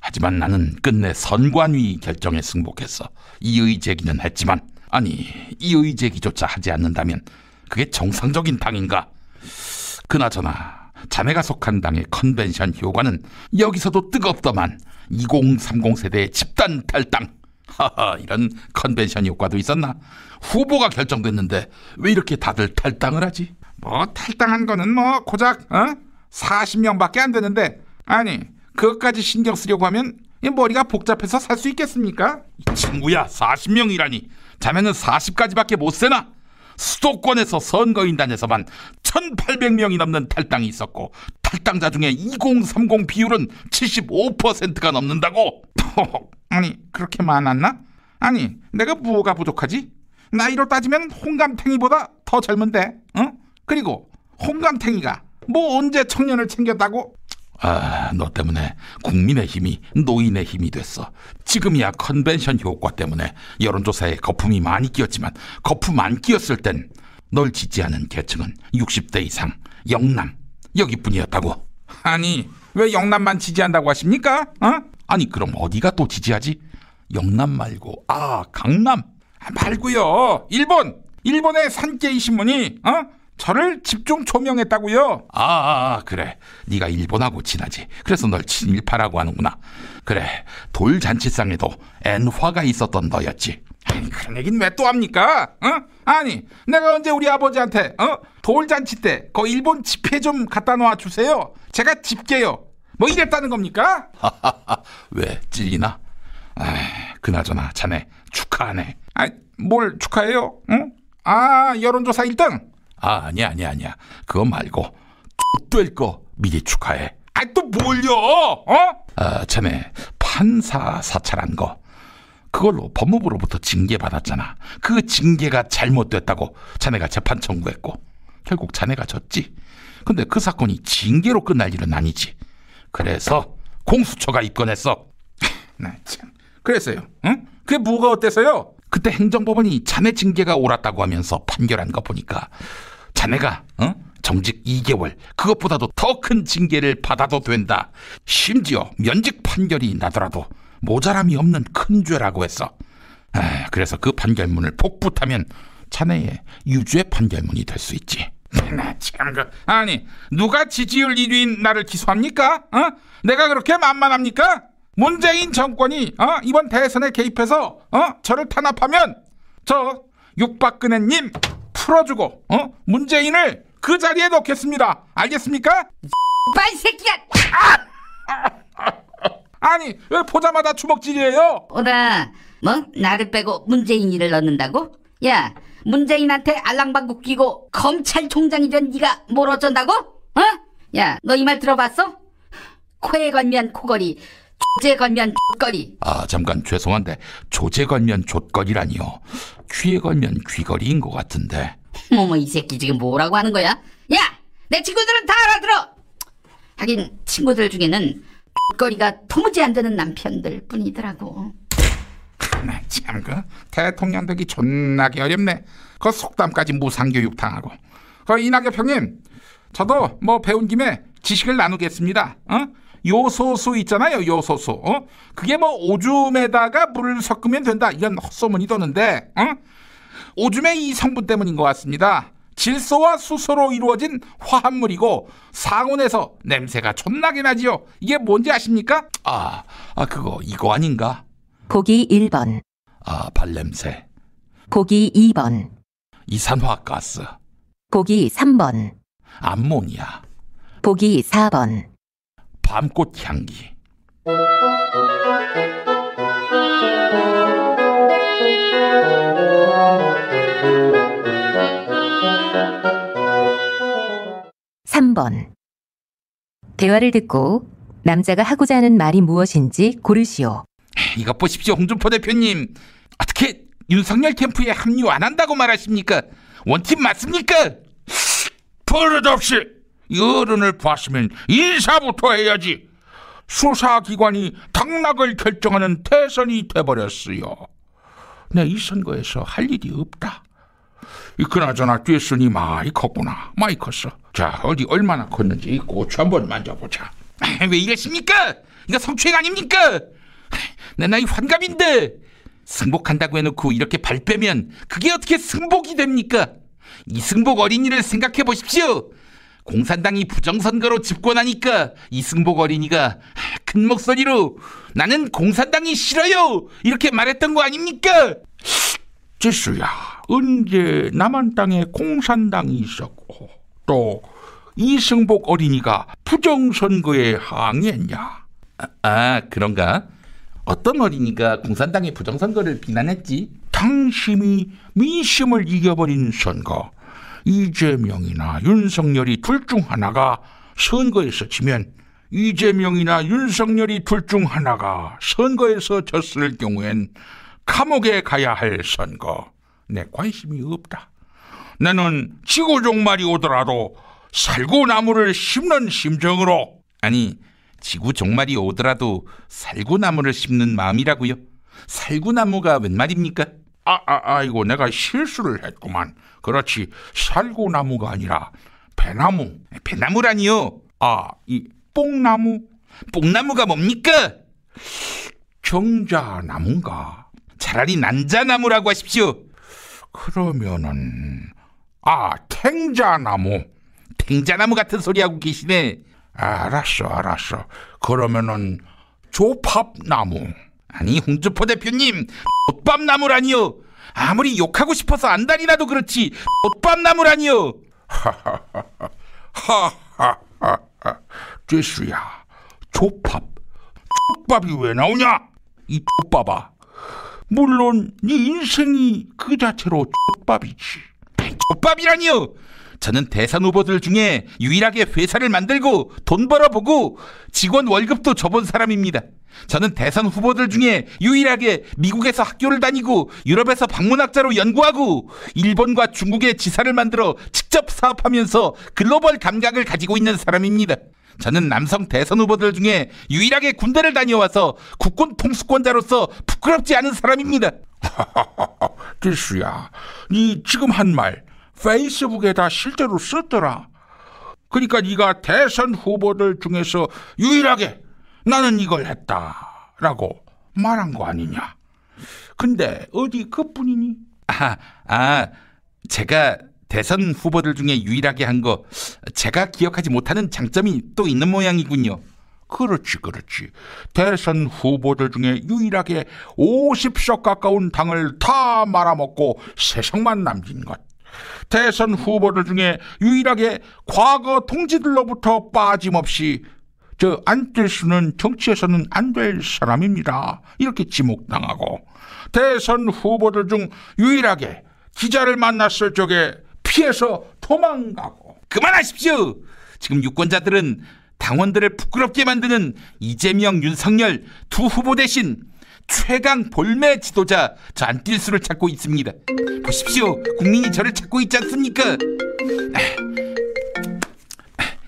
하지만 나는 끝내 선관위 결정에 승복했어. 이의 제기는 했지만 아니 이의 제기조차 하지 않는다면 그게 정상적인 당인가? 그나저나 자네가 속한 당의 컨벤션 효과는 여기서도 뜨겁더만 2030 세대의 집단 탈당. 하하 이런 컨벤션 효과도 있었나? 후보가 결정됐는데 왜 이렇게 다들 탈당을 하지? 뭐 탈당한 거는 뭐 고작 어? 40명밖에 안 되는데 아니 그것까지 신경 쓰려고 하면 이 머리가 복잡해서 살 수 있겠습니까? 이 친구야 40명이라니 자네는 40까지밖에 못 세나? 수도권에서 선거인단에서만 1,800명이 넘는 탈당이 있었고 탈당자 중에 2030 비율은 75%가 넘는다고. 아니 그렇게 많았나? 아니 내가 뭐가 부족하지? 나이로 따지면 홍감탱이보다 더 젊은데, 어? 그리고 홍감탱이가 뭐 언제 청년을 챙겼다고? 아, 너 때문에 국민의 힘이 노인의 힘이 됐어. 지금이야 컨벤션 효과 때문에 여론조사에 거품이 많이 끼었지만 거품 안 끼었을 땐 널 지지하는 계층은 60대 이상 영남 여기뿐이었다고. 아니 왜 영남만 지지한다고 하십니까? 어? 아니 그럼 어디가 또 지지하지? 영남 말고 아 강남 아, 말고요. 일본 일본의 산케이 신문이 어? 저를 집중 조명했다고요. 아, 아, 아, 그래. 네가 일본하고 친하지. 그래서 널 친일파라고 하는구나. 그래. 돌잔치상에도 N화가 있었던 너였지. 아니, 그런 얘기는 왜또 합니까? 어? 아니, 내가 언제 우리 아버지한테 어? 돌잔치 때 그 일본 집회 좀 갖다 놓아 주세요. 제가 집게요. 뭐 이랬다는 겁니까? [laughs] 왜 찔리나? 아, 그나저나 자네 축하하네. 아, 뭘 축하해요? 응? 아, 여론조사 1등. 아, 아니야, 아니야, 아니야. 그거 말고 될거 미리 축하해. 아, 또 뭘요? 어? 아, 자네 판사 사찰한 거. 그걸로 법무부로부터 징계 받았잖아. 그 징계가 잘못됐다고 자네가 재판 청구했고 결국 자네가 졌지. 근데 그 사건이 징계로 끝날 일은 아니지. 그래서 공수처가 입건했어. [laughs] 나 참. 그랬어요. 응? 그게 뭐가 어때서요? 그때 행정법원이 자네 징계가 옳았다고 하면서 판결한 거 보니까 자네가 어? 정직 2개월 그것보다도 더 큰 징계를 받아도 된다. 심지어 면직 판결이 나더라도 모자람이 없는 큰 죄라고 했어. 아, 그래서 그 판결문을 복붙하면 자네의 유죄 판결문이 될 수 있지. 나 참 그, 아니 누가 지지율 1위인 나를 기소합니까? 어? 내가 그렇게 만만합니까? 문재인 정권이 어? 이번 대선에 개입해서 어? 저를 탄압하면 저 육박근혜님 풀어주고 어? 문재인을 그 자리에 넣겠습니다. 알겠습니까? 빨 새끼야! [laughs] 아 니 왜 보자마자 주먹질이에요? 오라 뭐 나를 빼고 문재인이를 넣는다고? 야 문재인한테 알랑방구 끼고 검찰총장이 된 네가 뭘 어쩐다고? 어? 야 너 이 말 들어봤어? 코에 걸면 코걸이 조제 걸면 족걸이 아 잠깐 죄송한데 조제 걸면 족걸이라니요. 귀에 걸면 귀걸이인 것 같은데. 뭐뭐 이 새끼 지금 뭐라고 하는 거야? 야 내 친구들은 다 알아들어 하긴 친구들 중에는 족거리가 도무지 안 되는 남편들 뿐이더라고 참 그 대통령 되기 존나게 어렵네. 그 속담까지 무상교육 당하고. 그 이낙엽 형님, 저도 뭐 배운 김에 지식을 나누겠습니다. 어? 요소수 있잖아요, 요소수. 어? 그게 뭐 오줌에다가 물을 섞으면 된다. 이건 헛소문이 도는데, 어? 오줌의 이 성분 때문인 것 같습니다. 질소와 수소로 이루어진 화합물이고 상온에서 냄새가 존나게 나지요. 이게 뭔지 아십니까? 아, 아 그거 이거 아닌가? 보기 1번, 아, 발냄새. 보기 2번, 이산화가스. 보기 3번, 암모니아. 보기 4번, 밤꽃 향기. 삼번 대화를 듣고 남자가 하고자 하는 말이 무엇인지 고르시오. 이것 보십시오, 홍준표 대표님. 어떻게 윤석열 캠프에 합류 안 한다고 말하십니까? 원팀 맞습니까? 버릇없이 여론을 봤으면 인사부터 해야지. 수사기관이 당락을 결정하는 대선이 돼버렸어요. 내 이 선거에서 할 일이 없다. 이 그나저나 뛰었으니 많이 컸구나. 많이 컸어. 자, 어디 얼마나 컸는지 이 고추 한번 만져보자. [laughs] 왜 이랬습니까? 이거 성추행 아닙니까? [laughs] 내 나이 환갑인데 승복한다고 해놓고 이렇게 발 빼면 그게 어떻게 승복이 됩니까? 이승복 어린이를 생각해 보십시오. 공산당이 부정선거로 집권하니까 이승복 어린이가 큰 목소리로 나는 공산당이 싫어요 이렇게 말했던 거 아닙니까? 지수야 언제 남한 땅에 공산당이 있었고 또 이승복 어린이가 부정선거에 항의했냐? 아, 아 그런가? 어떤 어린이가 공산당의 부정선거를 비난했지? 상심이 민심을 이겨버린 선거. 이재명이나 윤석열이 둘 중 하나가 선거에서 지면 이재명이나 윤석열이 둘 중 하나가 선거에서 졌을 경우엔 감옥에 가야 할 선거. 내 관심이 없다. 나는 지구 종말이 오더라도 살구나무를 심는 심정으로 아니 지구 종말이 오더라도 살구나무를 심는 마음이라고요? 살구나무가 웬 말입니까? 아, 아, 아이고 내가 실수를 했구만. 그렇지 살구나무가 아니라 배나무. 배나무라니요? 아, 이 뽕나무? 뽕나무가 뭡니까? 정자나무인가? 차라리 난자나무라고 하십시오. 그러면은 아 탱자나무 탱자나무 같은 소리 하고 계시네 알았어 알았어 그러면은 조팝나무 아니 홍주포 대표님 옷밥나무라니요. 아무리 욕하고 싶어서 안달이라도 그렇지 옷밥나무라니요. 하하하하 죄수야 조팝 족밥이 왜 나오냐? 이 족밥아. 물론 네 인생이 그 자체로 족밥이지. 족밥이라니요. 저는 대선 후보들 중에 유일하게 회사를 만들고 돈 벌어보고 직원 월급도 줘본 사람입니다. 저는 대선 후보들 중에 유일하게 미국에서 학교를 다니고 유럽에서 방문학자로 연구하고 일본과 중국의 지사를 만들어 직접 사업하면서 글로벌 감각을 가지고 있는 사람입니다. 저는 남성 대선 후보들 중에 유일하게 군대를 다녀와서 국군 통수권자로서 부끄럽지 않은 사람입니다. 기수야, 네 지금 한 말 페이스북에다 실제로 썼더라. 그러니까 네가 대선 후보들 중에서 유일하게 나는 이걸 했다라고 말한 거 아니냐? 근데 어디 그뿐이니? 아, 아, 제가 대선 후보들 중에 유일하게 한 거 제가 기억하지 못하는 장점이 또 있는 모양이군요. 그렇지, 그렇지. 대선 후보들 중에 유일하게 50석 가까운 당을 다 말아먹고 세석만 남긴 것. 대선 후보들 중에 유일하게 과거 통지들로부터 빠짐없이 저 안뜰수는 정치에서는 안 될 사람입니다. 이렇게 지목당하고 대선 후보들 중 유일하게 기자를 만났을 적에 피해서 도망가고 그만하십시오. 지금 유권자들은 당원들을 부끄럽게 만드는 이재명, 윤석열 두 후보 대신 최강 볼매 지도자 저 안뛸수를 찾고 있습니다. 보십시오. 국민이 저를 찾고 있지 않습니까?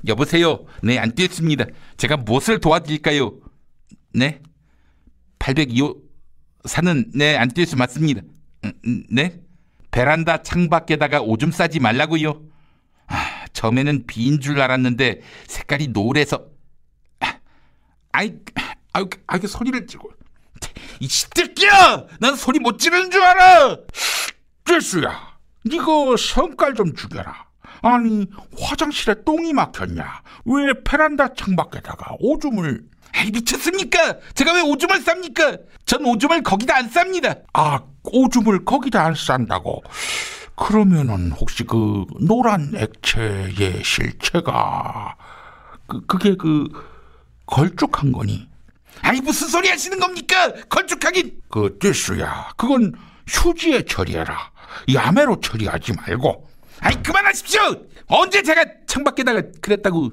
여보세요. 네, 안뛸습니다. 제가 무엇을 도와드릴까요? 네? 802호 사는 네, 안 뛸 수 맞습니다. 음, 네? 베란다 창밖에다가 오줌 싸지 말라고요. 아, 처음에는 비인 줄 알았는데 색깔이 노래서 아, 아이 아이 아이 소리를 지고 이 시새끼야! 난 소리 못 지르는 줄 알아! 죄수야, 니가 성깔 좀 죽여라. 아니, 화장실에 똥이 막혔냐? 왜 베란다 창밖에다가 오줌을... 에이, 미쳤습니까? 제가 왜 오줌을 쌉니까? 전 오줌을 거기다 안 쌉니다. 아, 오줌을 거기다 안 싼다고? 그러면은 혹시 그 노란 액체의 실체가 그, 그게 그 걸쭉한 거니? 아니 무슨 소리 하시는 겁니까? 걸쭉하긴. 그 뜻수야 그건 휴지에 처리해라. 야매로 처리하지 말고. 아니 그만하십시오! 언제 제가 창밖에다가 그랬다고.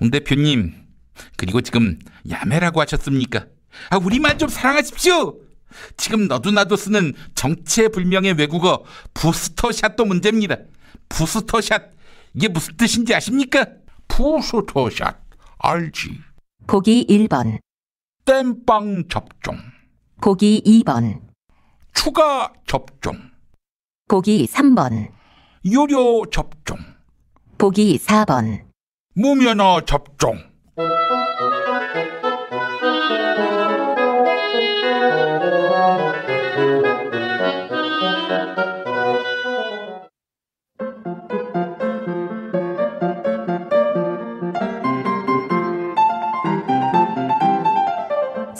홍 대표님 그리고 지금 야매라고 하셨습니까? 아 우리만 좀 사랑하십시오! 지금 너도 나도 쓰는 정체불명의 외국어 부스터샷도 문제입니다. 부스터샷 이게 무슨 뜻인지 아십니까? 부스터샷 알지? 보기 1번, 땜빵 접종, 보기 2번, 추가 접종, 보기 3번, 유료 접종, 보기 4번, 무면허 접종.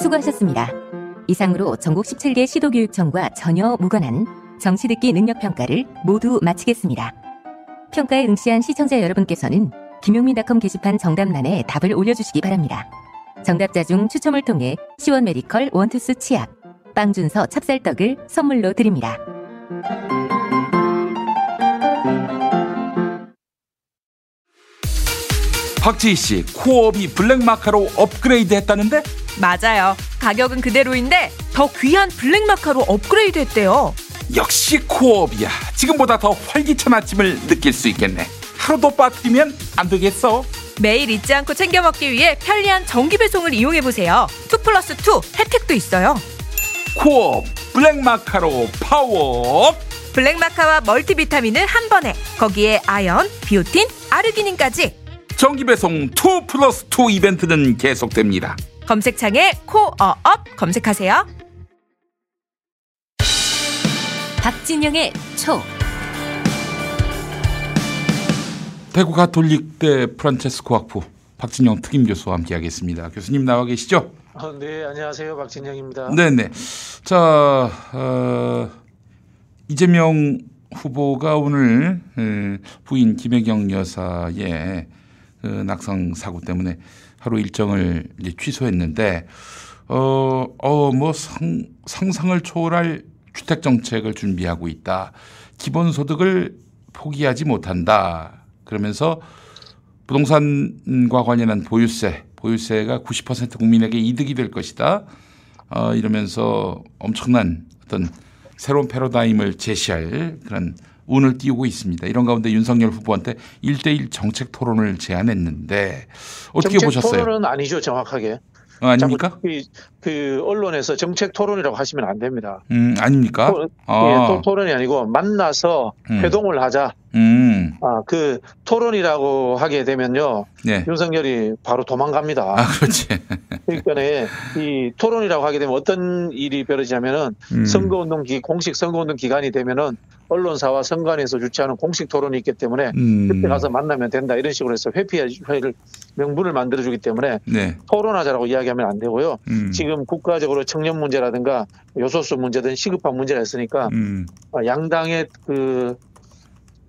수고하셨습니다. 이상으로 전국 17개 시도교육청과 전혀 무관한 정치 듣기 능력 평가를 모두 마치겠습니다. 평가에 응시한 시청자 여러분께서는 김용민닷컴 게시판 정답란에 답을 올려주시기 바랍니다. 정답자 중 추첨을 통해 시원 메디컬 원투스 치약, 빵준서 찹쌀떡을 선물로 드립니다. 박지희 씨, 코업이 블랙마카로 업그레이드 했다는데? 맞아요. 가격은 그대로인데 더 귀한 블랙 마카로 업그레이드 했대요. 역시 코어업이야. 지금보다 더 활기찬 아침을 느낄 수 있겠네. 하루도 빠뜨리면 안 되겠어. 매일 잊지 않고 챙겨 먹기 위해 편리한 정기 배송을 이용해 보세요. 2 플러스 2 혜택도 있어요. 코어업 블랙 마카로 파워. 블랙 마카와 멀티비타민을 한 번에 거기에 아연, 비오틴, 아르기닌까지 정기 배송 2 플러스 2 이벤트는 계속됩니다. 검색창에 코어업 검색하세요. 박진영의 초. 대구 가톨릭대 프란체스코 학부 박진영 특임 교수와 함께하겠습니다. 교수님 나와 계시죠? 아, 네, 안녕하세요. 박진영입니다. 네 네. 자, 어, 이재명 후보가 오늘 에, 부인 김혜경 여사의 그 낙성 사고 때문에 하루 일정을 이제 취소했는데 어, 어, 뭐 상, 상상을 초월할 주택 정책을 준비하고 있다. 기본소득을 포기하지 못한다. 그러면서 부동산과 관련한 보유세, 보유세가 90% 국민에게 이득이 될 것이다. 어, 이러면서 엄청난 어떤 새로운 패러다임을 제시할 그런 운을 띄우고 있습니다. 이런 가운데 윤석열 후보한테 1대1 정책 토론을 제안했는데 어떻게 보셨어요? 토론은 아니죠, 정확하게. 어, 아닙니까? 그, 그 언론에서 정책 토론이라고 하시면 안 됩니다. 음, 아닙니까? 토, 아. 예, 토, 토론이 아니고 만나서 음. 회동을 하자. 음, 아, 그 토론이라고 하게 되면요. 네. 윤석열이 바로 도망갑니다. 아, 그렇지. [laughs] 그러니까 이 토론이라고 하게 되면 어떤 일이 벌어지냐면은 음. 선거운동 기 공식 선거운동 기간이 되면은 언론사와 선관위에서 주최하는 공식 토론이 있기 때문에 음. 그때 가서 만나면 된다 이런 식으로 해서 회피회를 명분을 만들어 주기 때문에 네. 토론하자라고 이야기하면 안 되고요. 음. 지금 국가적으로 청년 문제라든가 요소수 문제든 시급한 문제가 있으니까 음. 어, 양당의 그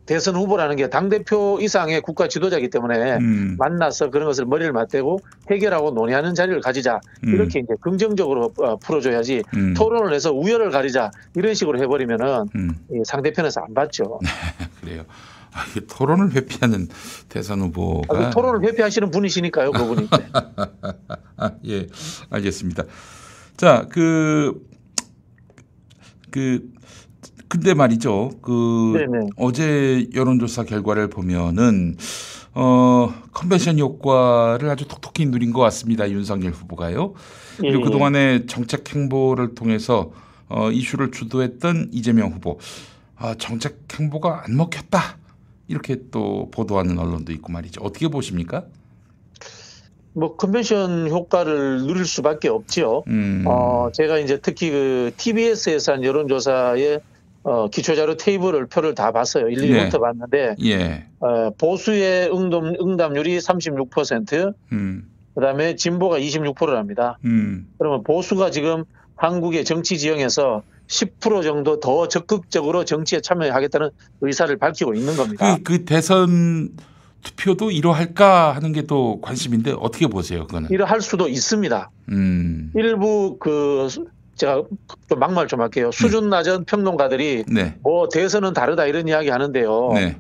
대선 후보라는 게 당 대표 이상의 국가 지도자이기 때문에 음. 만나서 그런 것을 머리를 맞대고 해결하고 논의하는 자리를 가지자 음. 이렇게 이제 긍정적으로 어, 풀어줘야지 음. 토론을 해서 우열을 가리자 이런 식으로 해버리면은 음. 이 상대편에서 안 받죠. [laughs] 그래요. 아, 이게 토론을 회피하는 대선 아, 후보가 그 토론을 회피하시는 분이시니까요, 그분이. [laughs] 아, 예, 알겠습니다. 자, 그, 그, 근데 말이죠. 그, 네네. 어제 여론조사 결과를 보면은, 어, 컨벤션 효과를 아주 톡톡히 누린 것 같습니다. 윤석열 후보가요. 그리고 예, 그동안의 정책 행보를 통해서 어, 이슈를 주도했던 이재명 후보. 아, 정책 행보가 안 먹혔다. 이렇게 또 보도하는 언론도 있고 말이죠. 어떻게 보십니까? 뭐 컨벤션 효과를 누릴 수밖에 없지요. 음. 어, 제가 이제 특히 그 TBS에서 한 여론조사의 어, 기초자료 테이블을 표를 다 봤어요. 일일이 네. 훑어봤는데 예. 어, 보수의 응답, 응답률이 36%, 음. 그다음에 진보가 26%랍니다. 음. 그러면 보수가 지금 한국의 정치 지형에서 10% 정도 더 적극적으로 정치에 참여하겠다는 의사를 밝히고 있는 겁니다. 그, 그 대선 투표도 이러할까 하는 게 또 관심인데 어떻게 보세요, 그거는? 이러할 수도 있습니다. 음. 일부 그 수- 제가 좀 막말 좀 할게요. 수준 낮은 평론가들이 네. 뭐 대선은 다르다 이런 이야기 하는데요. 네.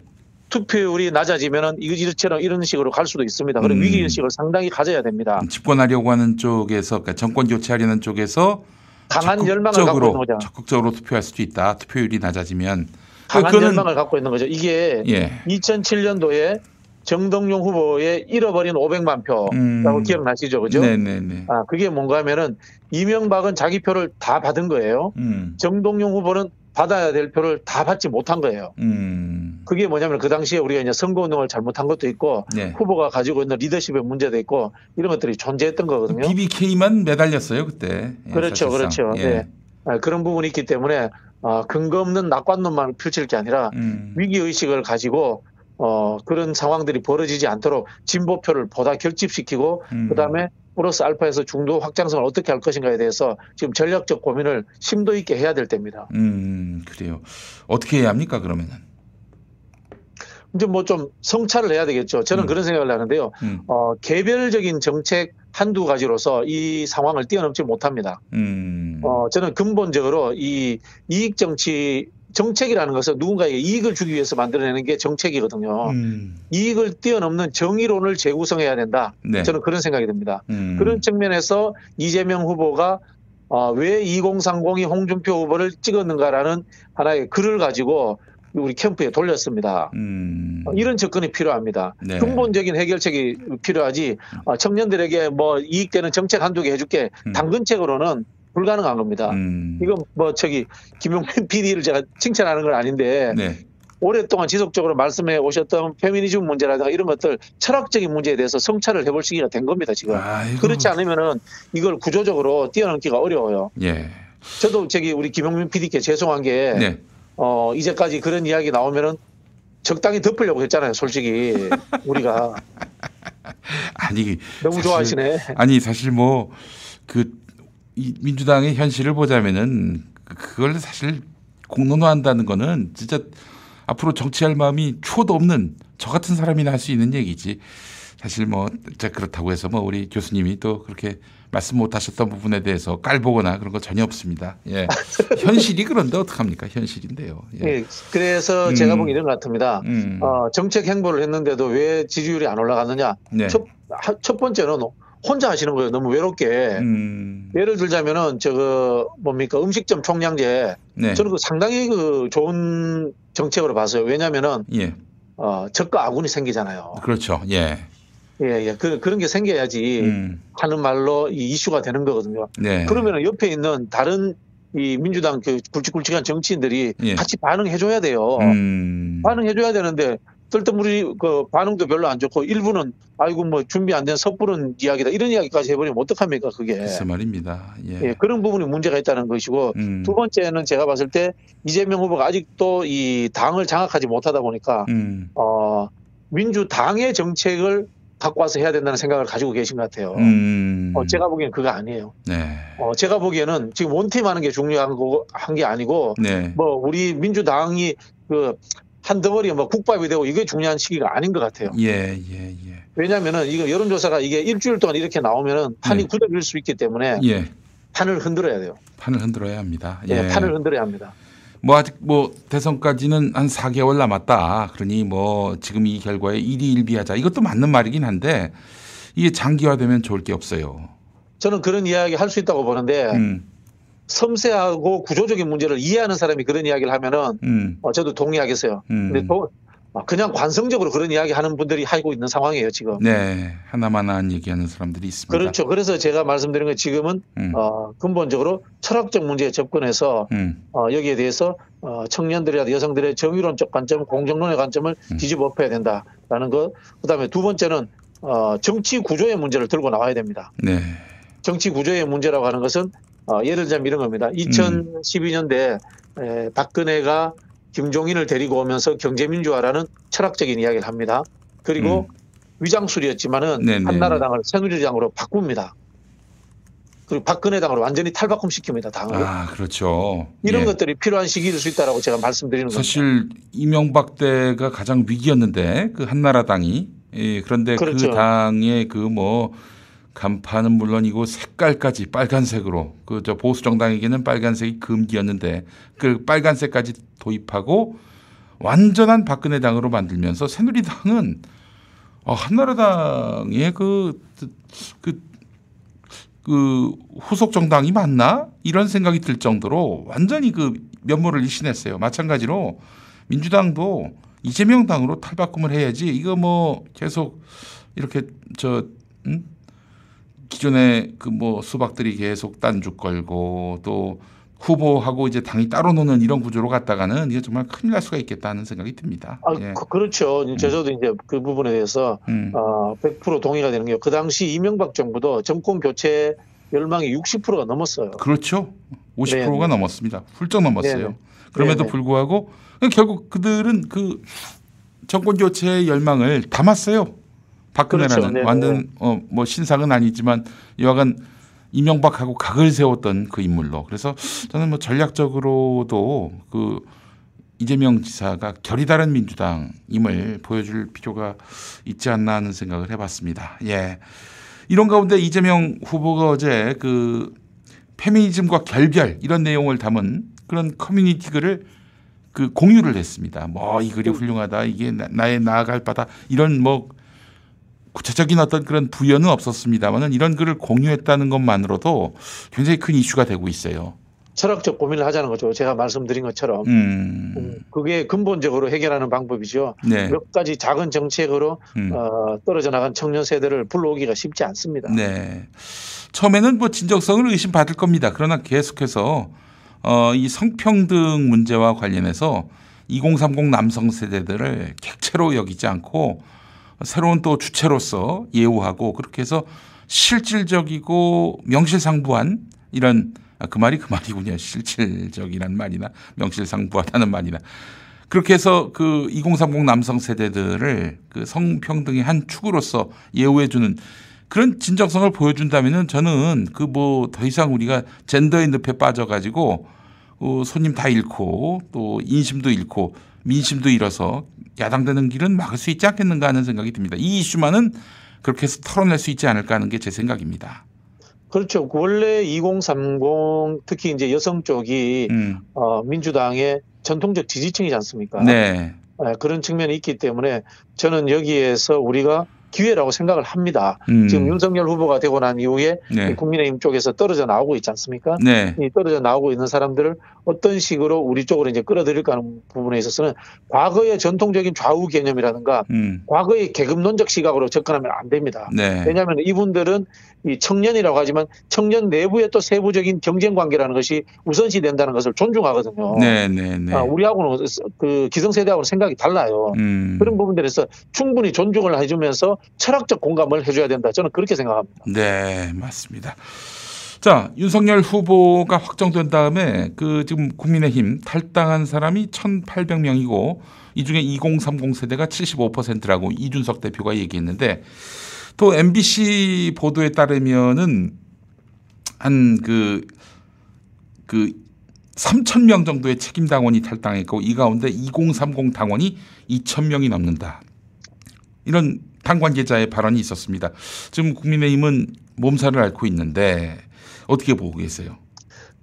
투표율이 낮아지면은 이처럼 이런 식으로 갈 수도 있습니다. 그럼 음. 위기 의식을 상당히 가져야 됩니다. 집권하려고 하는 쪽에서 그러니까 정권 교체하려는 쪽에서 강한 열망을 갖고 있는 거죠. 적극적으로 투표할 수도 있다. 투표율이 낮아지면 강한 그거는- 열망을 갖고 있는 거죠. 이게 예. 2007년도에 정동용 후보의 잃어버린 500만 표라고 음. 기억나시죠, 그죠? 네네네. 아 그게 뭔가 하면은 이명박은 자기 표를 다 받은 거예요. 음. 정동용 후보는 받아야 될 표를 다 받지 못한 거예요. 음. 그게 뭐냐면 그 당시에 우리가 이제 선거운동을 잘못한 것도 있고 네. 후보가 가지고 있는 리더십의 문제도 있고 이런 것들이 존재했던 거거든요. BBK만 매달렸어요 그때. 예, 그렇죠, 사실상. 그렇죠. 예. 네. 아, 그런 부분이 있기 때문에 아, 근거 없는 낙관론만 펼칠 게 아니라 음. 위기 의식을 가지고 어, 그런 상황들이 벌어지지 않도록 진보표를 보다 결집시키고 음. 그다음에 플러스 알파에서 중도 확장성을 어떻게 할 것인가에 대해서 지금 전략적 고민을 심도 있게 해야 될 때입니다. 음, 그래요. 어떻게 해야 합니까 그러면은? 이제 뭐 좀 성찰을 해야 되겠죠. 저는 음. 그런 생각을 하는데요. 음. 어, 개별적인 정책 한두 가지로서 이 상황을 뛰어넘지 못합니다. 음. 어, 저는 근본적으로 이 이익 정치 정책이라는 것은 누군가에게 이익을 주기 위해서 만들어내는 게 정책이거든요. 음. 이익을 뛰어넘는 정의론을 재구성해야 된다. 네. 저는 그런 생각이 듭니다. 음. 그런 측면에서 이재명 후보가 어, 왜 2030이 홍준표 후보를 찍었는가라는 하나의 글을 가지고 우리 캠프에 돌렸습니다. 음. 어, 이런 접근이 필요합니다. 네. 근본적인 해결책이 필요하지 어, 청년들에게 뭐 이익되는 정책 한두 개 해줄게 음. 당근책으로는 불가능한 겁니다. 음. 이건 뭐 저기 김용민 [laughs] PD를 제가 칭찬하는 건 아닌데 네. 오랫동안 지속적으로 말씀해 오셨던 페미니즘 문제라든가 이런 것들 철학적인 문제에 대해서 성찰을 해볼 시기가 된 겁니다 지금. 아이고. 그렇지 않으면은 이걸 구조적으로 뛰어넘기가 어려워요. 예. 저도 저기 우리 김용민 PD께 죄송한 게 네. 어, 이제까지 그런 이야기 나오면은 적당히 덮으려고 했잖아요, 솔직히. 우리가. [laughs] 아니 너무 사실- 좋아하시네. 아니 사실 뭐 그 민주당의 현실을 보자면은 그- 그걸 사실 공론화한다는 거는 진짜 앞으로 정치할 마음이 추호도 없는 저 같은 사람이나 할 수 있는 얘기지. 사실 뭐 자, 그렇다고 해서 뭐 우리 교수님이 또 그렇게 말씀 못 하셨던 부분에 대해서 깔보거나 그런 거 전혀 없습니다. 예. [laughs] 현실이 그런데 어떡합니까? 현실인데요. 예. 예, 그래서 음. 제가 보기 이런 것 같습니다. 음. 어, 정책 행보를 했는데도 왜 지지율이 안 올라갔느냐? 네. 첫, 하- 첫 번째는 혼자 하시는 거예요. 너무 외롭게. 음. 예를 들자면은 저거 뭡니까 음식점 총량제 네. 저는 그 상당히 그 좋은 정책으로 봤어요. 왜냐면은 예. 어, 적과 아군이 생기잖아요. 그렇죠. 예. 예, 예. 그, 그런 게 생겨야지 음. 하는 말로 이 이슈가 되는 거거든요. 네. 그러면은 옆에 있는 다른 이 민주당 그 굵직굵직한 정치인들이 예. 같이 반응해줘야 돼요. 음. 반응해줘야 되는데 뜰뜨물이 그 반응도 별로 안 좋고 일부는 아이고 뭐 준비 안 된 섣부른 이야기다 이런 이야기까지 해버리면 어떡합니까 그게. 글쎄 말입니다. 예. 예, 그런 부분이 문제가 있다는 것이고 음. 두 번째는 제가 봤을 때 이재명 후보가 아직도 이 당을 장악하지 못하다 보니까 음. 어, 민주당의 정책을 갖고 와서 해야 된다는 생각을 가지고 계신 것 같아요. 음. 어, 제가 보기엔 그거 아니에요. 네. 어, 제가 보기에는 지금 원팀 하는 게 중요한 거 한 게 아니고 네. 뭐 우리 민주당이 그 한 덩어리 뭐 국밥이 되고 이게 중요한 시기가 아닌 것 같아요. 예, 예, 예. 왜냐하면은 이거 여론조사가 이게 일주일 동안 이렇게 나오면은 판이 네. 굳어질 수 있기 때문에 예. 판을 흔들어야 돼요. 판을 흔들어야 합니다. 예, 예. 판을 흔들어야 합니다. 뭐 아직 뭐 대선까지는 한 4개월 남았다. 그러니 뭐 지금 이 결과에 일희일비하자. 이것도 맞는 말이긴 한데 이게 장기화되면 좋을 게 없어요. 저는 그런 이야기 할 수 있다고 보는데 음. 섬세하고 구조적인 문제를 이해하는 사람이 그런 이야기를 하면은 음. 어, 저도 동의하겠어요. 음. 근데 또 어, 그냥 관성적으로 그런 이야기 하는 분들이 하고 있는 상황이에요 지금. 네. 하나만한 얘기하는 사람들이 있습니다. 그렇죠. 그래서 제가 말씀드린 건 지금은 음. 어, 근본적으로 철학적 문제에 접근해서 음. 어, 여기에 대해서 어, 청년들이나 여성들의 정의론적 관점, 공정론의 관점을 음. 뒤집어 엎어야 된다라는 것. 그 다음에 두 번째는 어, 정치 구조의 문제를 들고 나와야 됩니다. 네. 정치 구조의 문제라고 하는 것은 어, 예를 들자면 이런 겁니다. 2012년대 에, 박근혜가 김종인을 데리고 오면서 경제민주화라는 철학적인 이야기를 합니다. 그리고 위장술이었지만은 음. 네네. 한나라당을 새누리당으로 바꿉니다. 그리고 박근혜 당으로 완전히 탈바꿈시킵니다. 당을. 아, 그렇죠. 이런 예. 것들이 필요한 시기일 수 있다라고 제가 말씀드리는 겁니다. 사실 이명박 때가 가장 위기였는데 그 한나라당이 예, 그런데 그렇죠. 그 당의 그뭐 간판은 물론이고 색깔까지 빨간색으로 그 저 보수 정당에게는 빨간색이 금기였는데 그 빨간색까지 도입하고 완전한 박근혜 당으로 만들면서 새누리당은 어, 한나라당의 그, 그, 그 후속 정당이 맞나? 이런 생각이 들 정도로 완전히 그 면모를 일신했어요. 마찬가지로 민주당도 이재명 당으로 탈바꿈을 해야지 이거 뭐 계속 이렇게 저 음? 기존에 그 뭐 수박들이 계속 딴죽 걸고 또 후보하고 이제 당이 따로 노는 이런 구조로 갔다가는 이게 정말 큰일 날 수가 있겠다는 생각이 듭니다. 아, 예. 그- 그렇죠. 이제 저도 이제 그 부분에 대해서 음. 어, 100% 동의가 되는 게 그 당시 이명박 정부도 정권 교체 열망이 60%가 넘었어요. 그렇죠. 50%가 네네. 넘었습니다. 훌쩍 넘었어요. 네네. 그럼에도 네네. 불구하고 결국 그들은 그 정권 교체의 열망을 담았어요. 박근혜라는 그렇죠. 네네. 완전 어 뭐 신상은 아니지만 여하간 이명박하고 각을 세웠던 그 인물로. 그래서 저는 뭐 전략적으로도 그 이재명 지사가 결이 다른 민주당임을 보여줄 필요가 있지 않나 하는 생각을 해봤습니다. 예. 이런 가운데 이재명 후보가 어제 그 페미니즘과 결별 이런 내용을 담은 그런 커뮤니티 글을 그 공유를 했습니다. 뭐 이 글이 훌륭하다. 이게 나- 나의 나아갈 바다. 이런 뭐 구체적인 어떤 그런 부여는 없었습니다만은 이런 글을 공유했다는 것만으로도 굉장히 큰 이슈가 되고 있어요. 철학적 고민을 하자는 거죠. 제가 말씀드린 것처럼. 음. 음, 그게 근본적으로 해결하는 방법이죠. 네. 몇 가지 작은 정책으로 음. 어, 떨어져 나간 청년 세대를 불러오기가 쉽지 않습니다. 네. 처음에는 뭐 진정성을 의심받을 겁니다. 그러나 계속해서 어, 이 성평등 문제와 관련해서 2030 남성 세대들을 객체로 여기지 않고 새로운 또 주체로서 예우하고 그렇게 해서 실질적이고 명실상부한 이런 아, 그 말이 그 말이군요. 실질적이란 말이나 명실상부하다는 말이나 그렇게 해서 그 2030 남성 세대들을 그 성평등의 한 축으로서 예우해 주는 그런 진정성을 보여준다면은 저는 그 뭐 더 이상 우리가 젠더의 늪에 빠져가지고 어, 손님 다 잃고 또 인심도 잃고 민심도 잃어서 야당되는 길은 막을 수 있지 않겠는가 하는 생각이 듭니다. 이 이슈만은 그렇게 해서 털어낼 수 있지 않을까 하는 게 제 생각입니다. 그렇죠. 원래 2030 특히 이제 여성 쪽이 음. 어, 민주당의 전통적 지지층이지 않습니까? 네. 예, 그런 측면이 있기 때문에 저는 여기에서 우리가 기회라고 생각을 합니다. 음. 지금 윤석열 후보가 되고 난 이후에 네. 이 국민의힘 쪽에서 떨어져 나오고 있지 않습니까? 네. 이 떨어져 나오고 있는 사람들을 어떤 식으로 우리 쪽으로 이제 끌어들일까 하는 부분에 있어서는 과거의 전통적인 좌우 개념이라든가 음. 과거의 계급론적 시각으로 접근하면 안 됩니다. 네. 왜냐하면 이분들은 이 청년이라고 하지만 청년 내부의 또 세부적인 경쟁 관계라는 것이 우선시 된다는 것을 존중하거든요. 네, 네, 네. 아, 우리하고는 그 기성세대하고는 생각이 달라요. 음. 그런 부분들에서 충분히 존중을 해주면서 철학적 공감을 해줘야 된다. 저는 그렇게 생각합니다. 네, 맞습니다. 자, 윤석열 후보가 확정된 다음에 그 지금 국민의힘 탈당한 사람이 1,800명이고 이 중에 2030 세대가 75%라고 이준석 대표가 얘기했는데 또 MBC 보도에 따르면은 한그그 3천 명 정도의 책임 당원이 탈당했고 이 가운데 2030 당원이 2천 명이 넘는다. 이런 당 관계자의 발언이 있었습니다. 지금 국민의힘은 몸살을 앓고 있는데 어떻게 보고 계세요?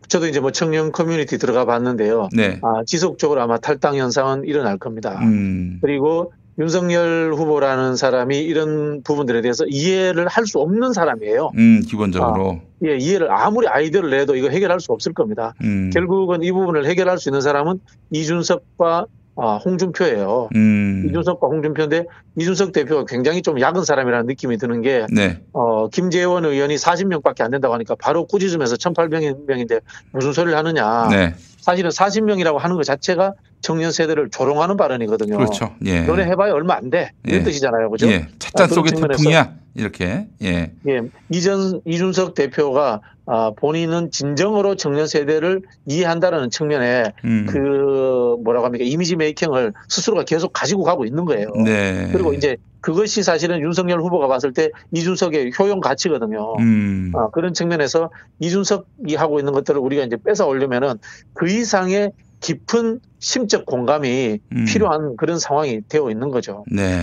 저도 이제 뭐 청년 커뮤니티 들어가 봤는데요. 네. 아, 지속적으로 아마 탈당 현상은 일어날 겁니다. 음. 그리고 윤석열 후보라는 사람이 이런 부분들에 대해서 이해를 할 수 없는 사람이에요. 음, 기본적으로. 예, 이해를 아무리 아이디어를 내도 이거 해결할 수 없을 겁니다. 음. 결국은 이 부분을 해결할 수 있는 사람은 이준석과 아, 홍준표예요. 음. 이준석과 홍준표인데 이준석 대표가 굉장히 좀 약은 사람이라는 느낌이 드는 게 네. 어, 김재원 의원이 40명밖에 안 된다고 하니까 바로 꾸짖으면서 1,800명인데 무슨 소리를 하느냐. 네. 사실은 40명이라고 하는 것 자체가 청년 세대를 조롱하는 발언이거든요. 그렇죠. 예. 너네 해봐야 얼마 안 돼. 이런 예. 뜻이잖아요. 그죠? 예. 찻잔 아, 속의 태풍이야. 이렇게. 예. 예, 이전 이준석 대표가 아, 본인은 진정으로 청년 세대를 이해한다는 측면에 음. 그 뭐라고 합니까 이미지 메이킹을 스스로가 계속 가지고 가고 있는 거예요. 네. 그리고 이제 그것이 사실은 윤석열 후보가 봤을 때 이준석의 효용 가치거든요. 음. 아, 그런 측면에서 이준석이 하고 있는 것들을 우리가 이제 뺏어 올려면은 그 이상의 깊은 심적 공감이 음. 필요한 그런 상황이 되어 있는 거죠. 네.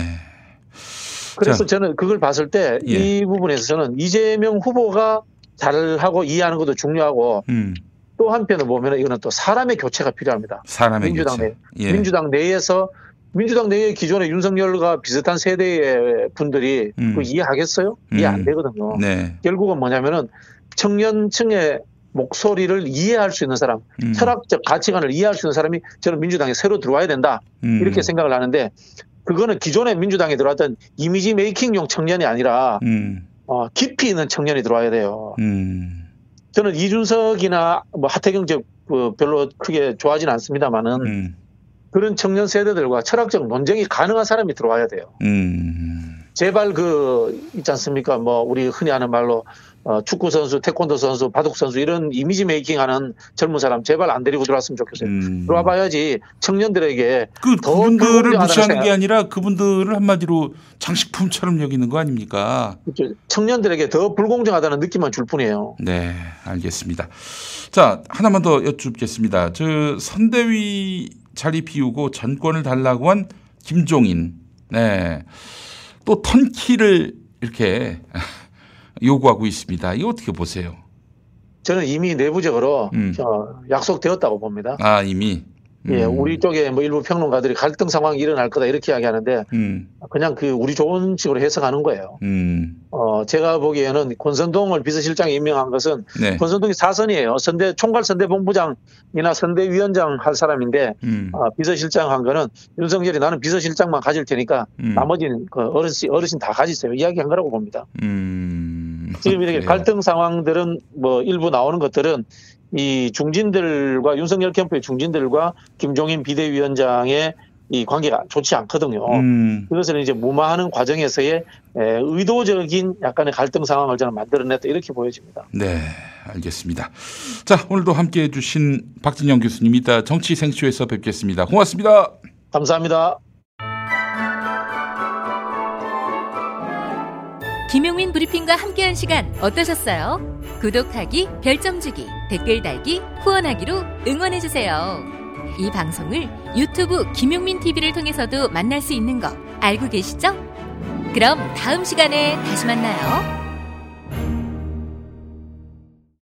그래서 저는 그걸 봤을 때이 예. 부분에서 저는 이재명 후보가 잘하고 이해하는 것도 중요하고 음. 또 한편으로 보면 이거는 또 사람의 교체가 필요합니다. 사람의 민주당 교체. 내 예. 민주당 내에서 민주당 내에 기존의 윤석열과 비슷한 세대의 분들이 음. 그 이해하겠어요? 이해 안 음. 되거든요. 네. 결국은 뭐냐면은 청년층의 목소리를 이해할 수 있는 사람, 음. 철학적 가치관을 이해할 수 있는 사람이 저는 민주당에 새로 들어와야 된다. 음. 이렇게 생각을 하는데 그거는 기존에 민주당에 들어왔던 이미지 메이킹용 청년이 아니라 음. 어, 깊이 있는 청년이 들어와야 돼요. 음. 저는 이준석이나 뭐 하태경 쪽그 별로 크게 좋아하지는 않습니다만은 음. 그런 청년 세대들과 철학적 논쟁이 가능한 사람이 들어와야 돼요. 음. 제발 그 있지 않습니까? 뭐 우리 흔히 하는 말로 어, 축구 선수, 태권도 선수, 바둑 선수 이런 이미지 메이킹하는 젊은 사람 제발 안 데리고 들어왔으면 좋겠어요. 음. 들어와 봐야지 청년들에게 그더 그분들을 무시하는 게 아니라 그분들을 한마디로 장식품처럼 여기는 거 아닙니까? 그렇죠. 청년들에게 더 불공정하다는 느낌만 줄 뿐이에요. 네, 알겠습니다. 자, 하나만 더 여쭙겠습니다. 저 선대위 자리 비우고 전권을 달라고 한 김종인. 네. 또 턴키를 이렇게 요구하고 있습니다. 이거 어떻게 보세요? 저는 이미 내부적으로 음. 어, 약속되었다고 봅니다. 아, 이미. 예, 음. 우리 쪽에 뭐 일부 평론가들이 갈등 상황이 일어날 거다 이렇게 이야기하는데 음. 그냥 그 우리 좋은 식으로 해석하는 거예요. 음. 어, 제가 보기에는 권선동을 비서실장에 임명한 것은 네. 권선동이 사선이에요. 선대 총괄 선대 본부장이나 선대 위원장 할 사람인데 음. 어, 비서실장 한 거는 윤석열이 나는 비서실장만 가질 테니까 음. 나머지는 그 어르신 어르신 다 가지세요. 이야기한 거라고 봅니다. 음. 지금 이렇게 그래요. 갈등 상황들은 뭐 일부 나오는 것들은 이 중진들과 윤석열 캠프의 중진들과 김종인 비대위원장의 이 관계가 좋지 않거든요. 음. 그것을 이제 무마하는 과정에서의 에, 의도적인 약간의 갈등 상황을 저는 만들어냈다 이렇게 보여집니다. 네, 알겠습니다. 자, 오늘도 함께 해 주신 박진영 교수님 이따 정치 생쇼에서 뵙겠습니다. 고맙습니다. 감사합니다. 김용민 브리핑과 함께한 시간 어떠셨어요? 구독하기, 별점 주기, 댓글 달기, 후원하기로 응원해주세요. 이 방송을 유튜브 김용민 TV를 통해서도 만날 수 있는 거 알고 계시죠? 그럼 다음 시간에 다시 만나요.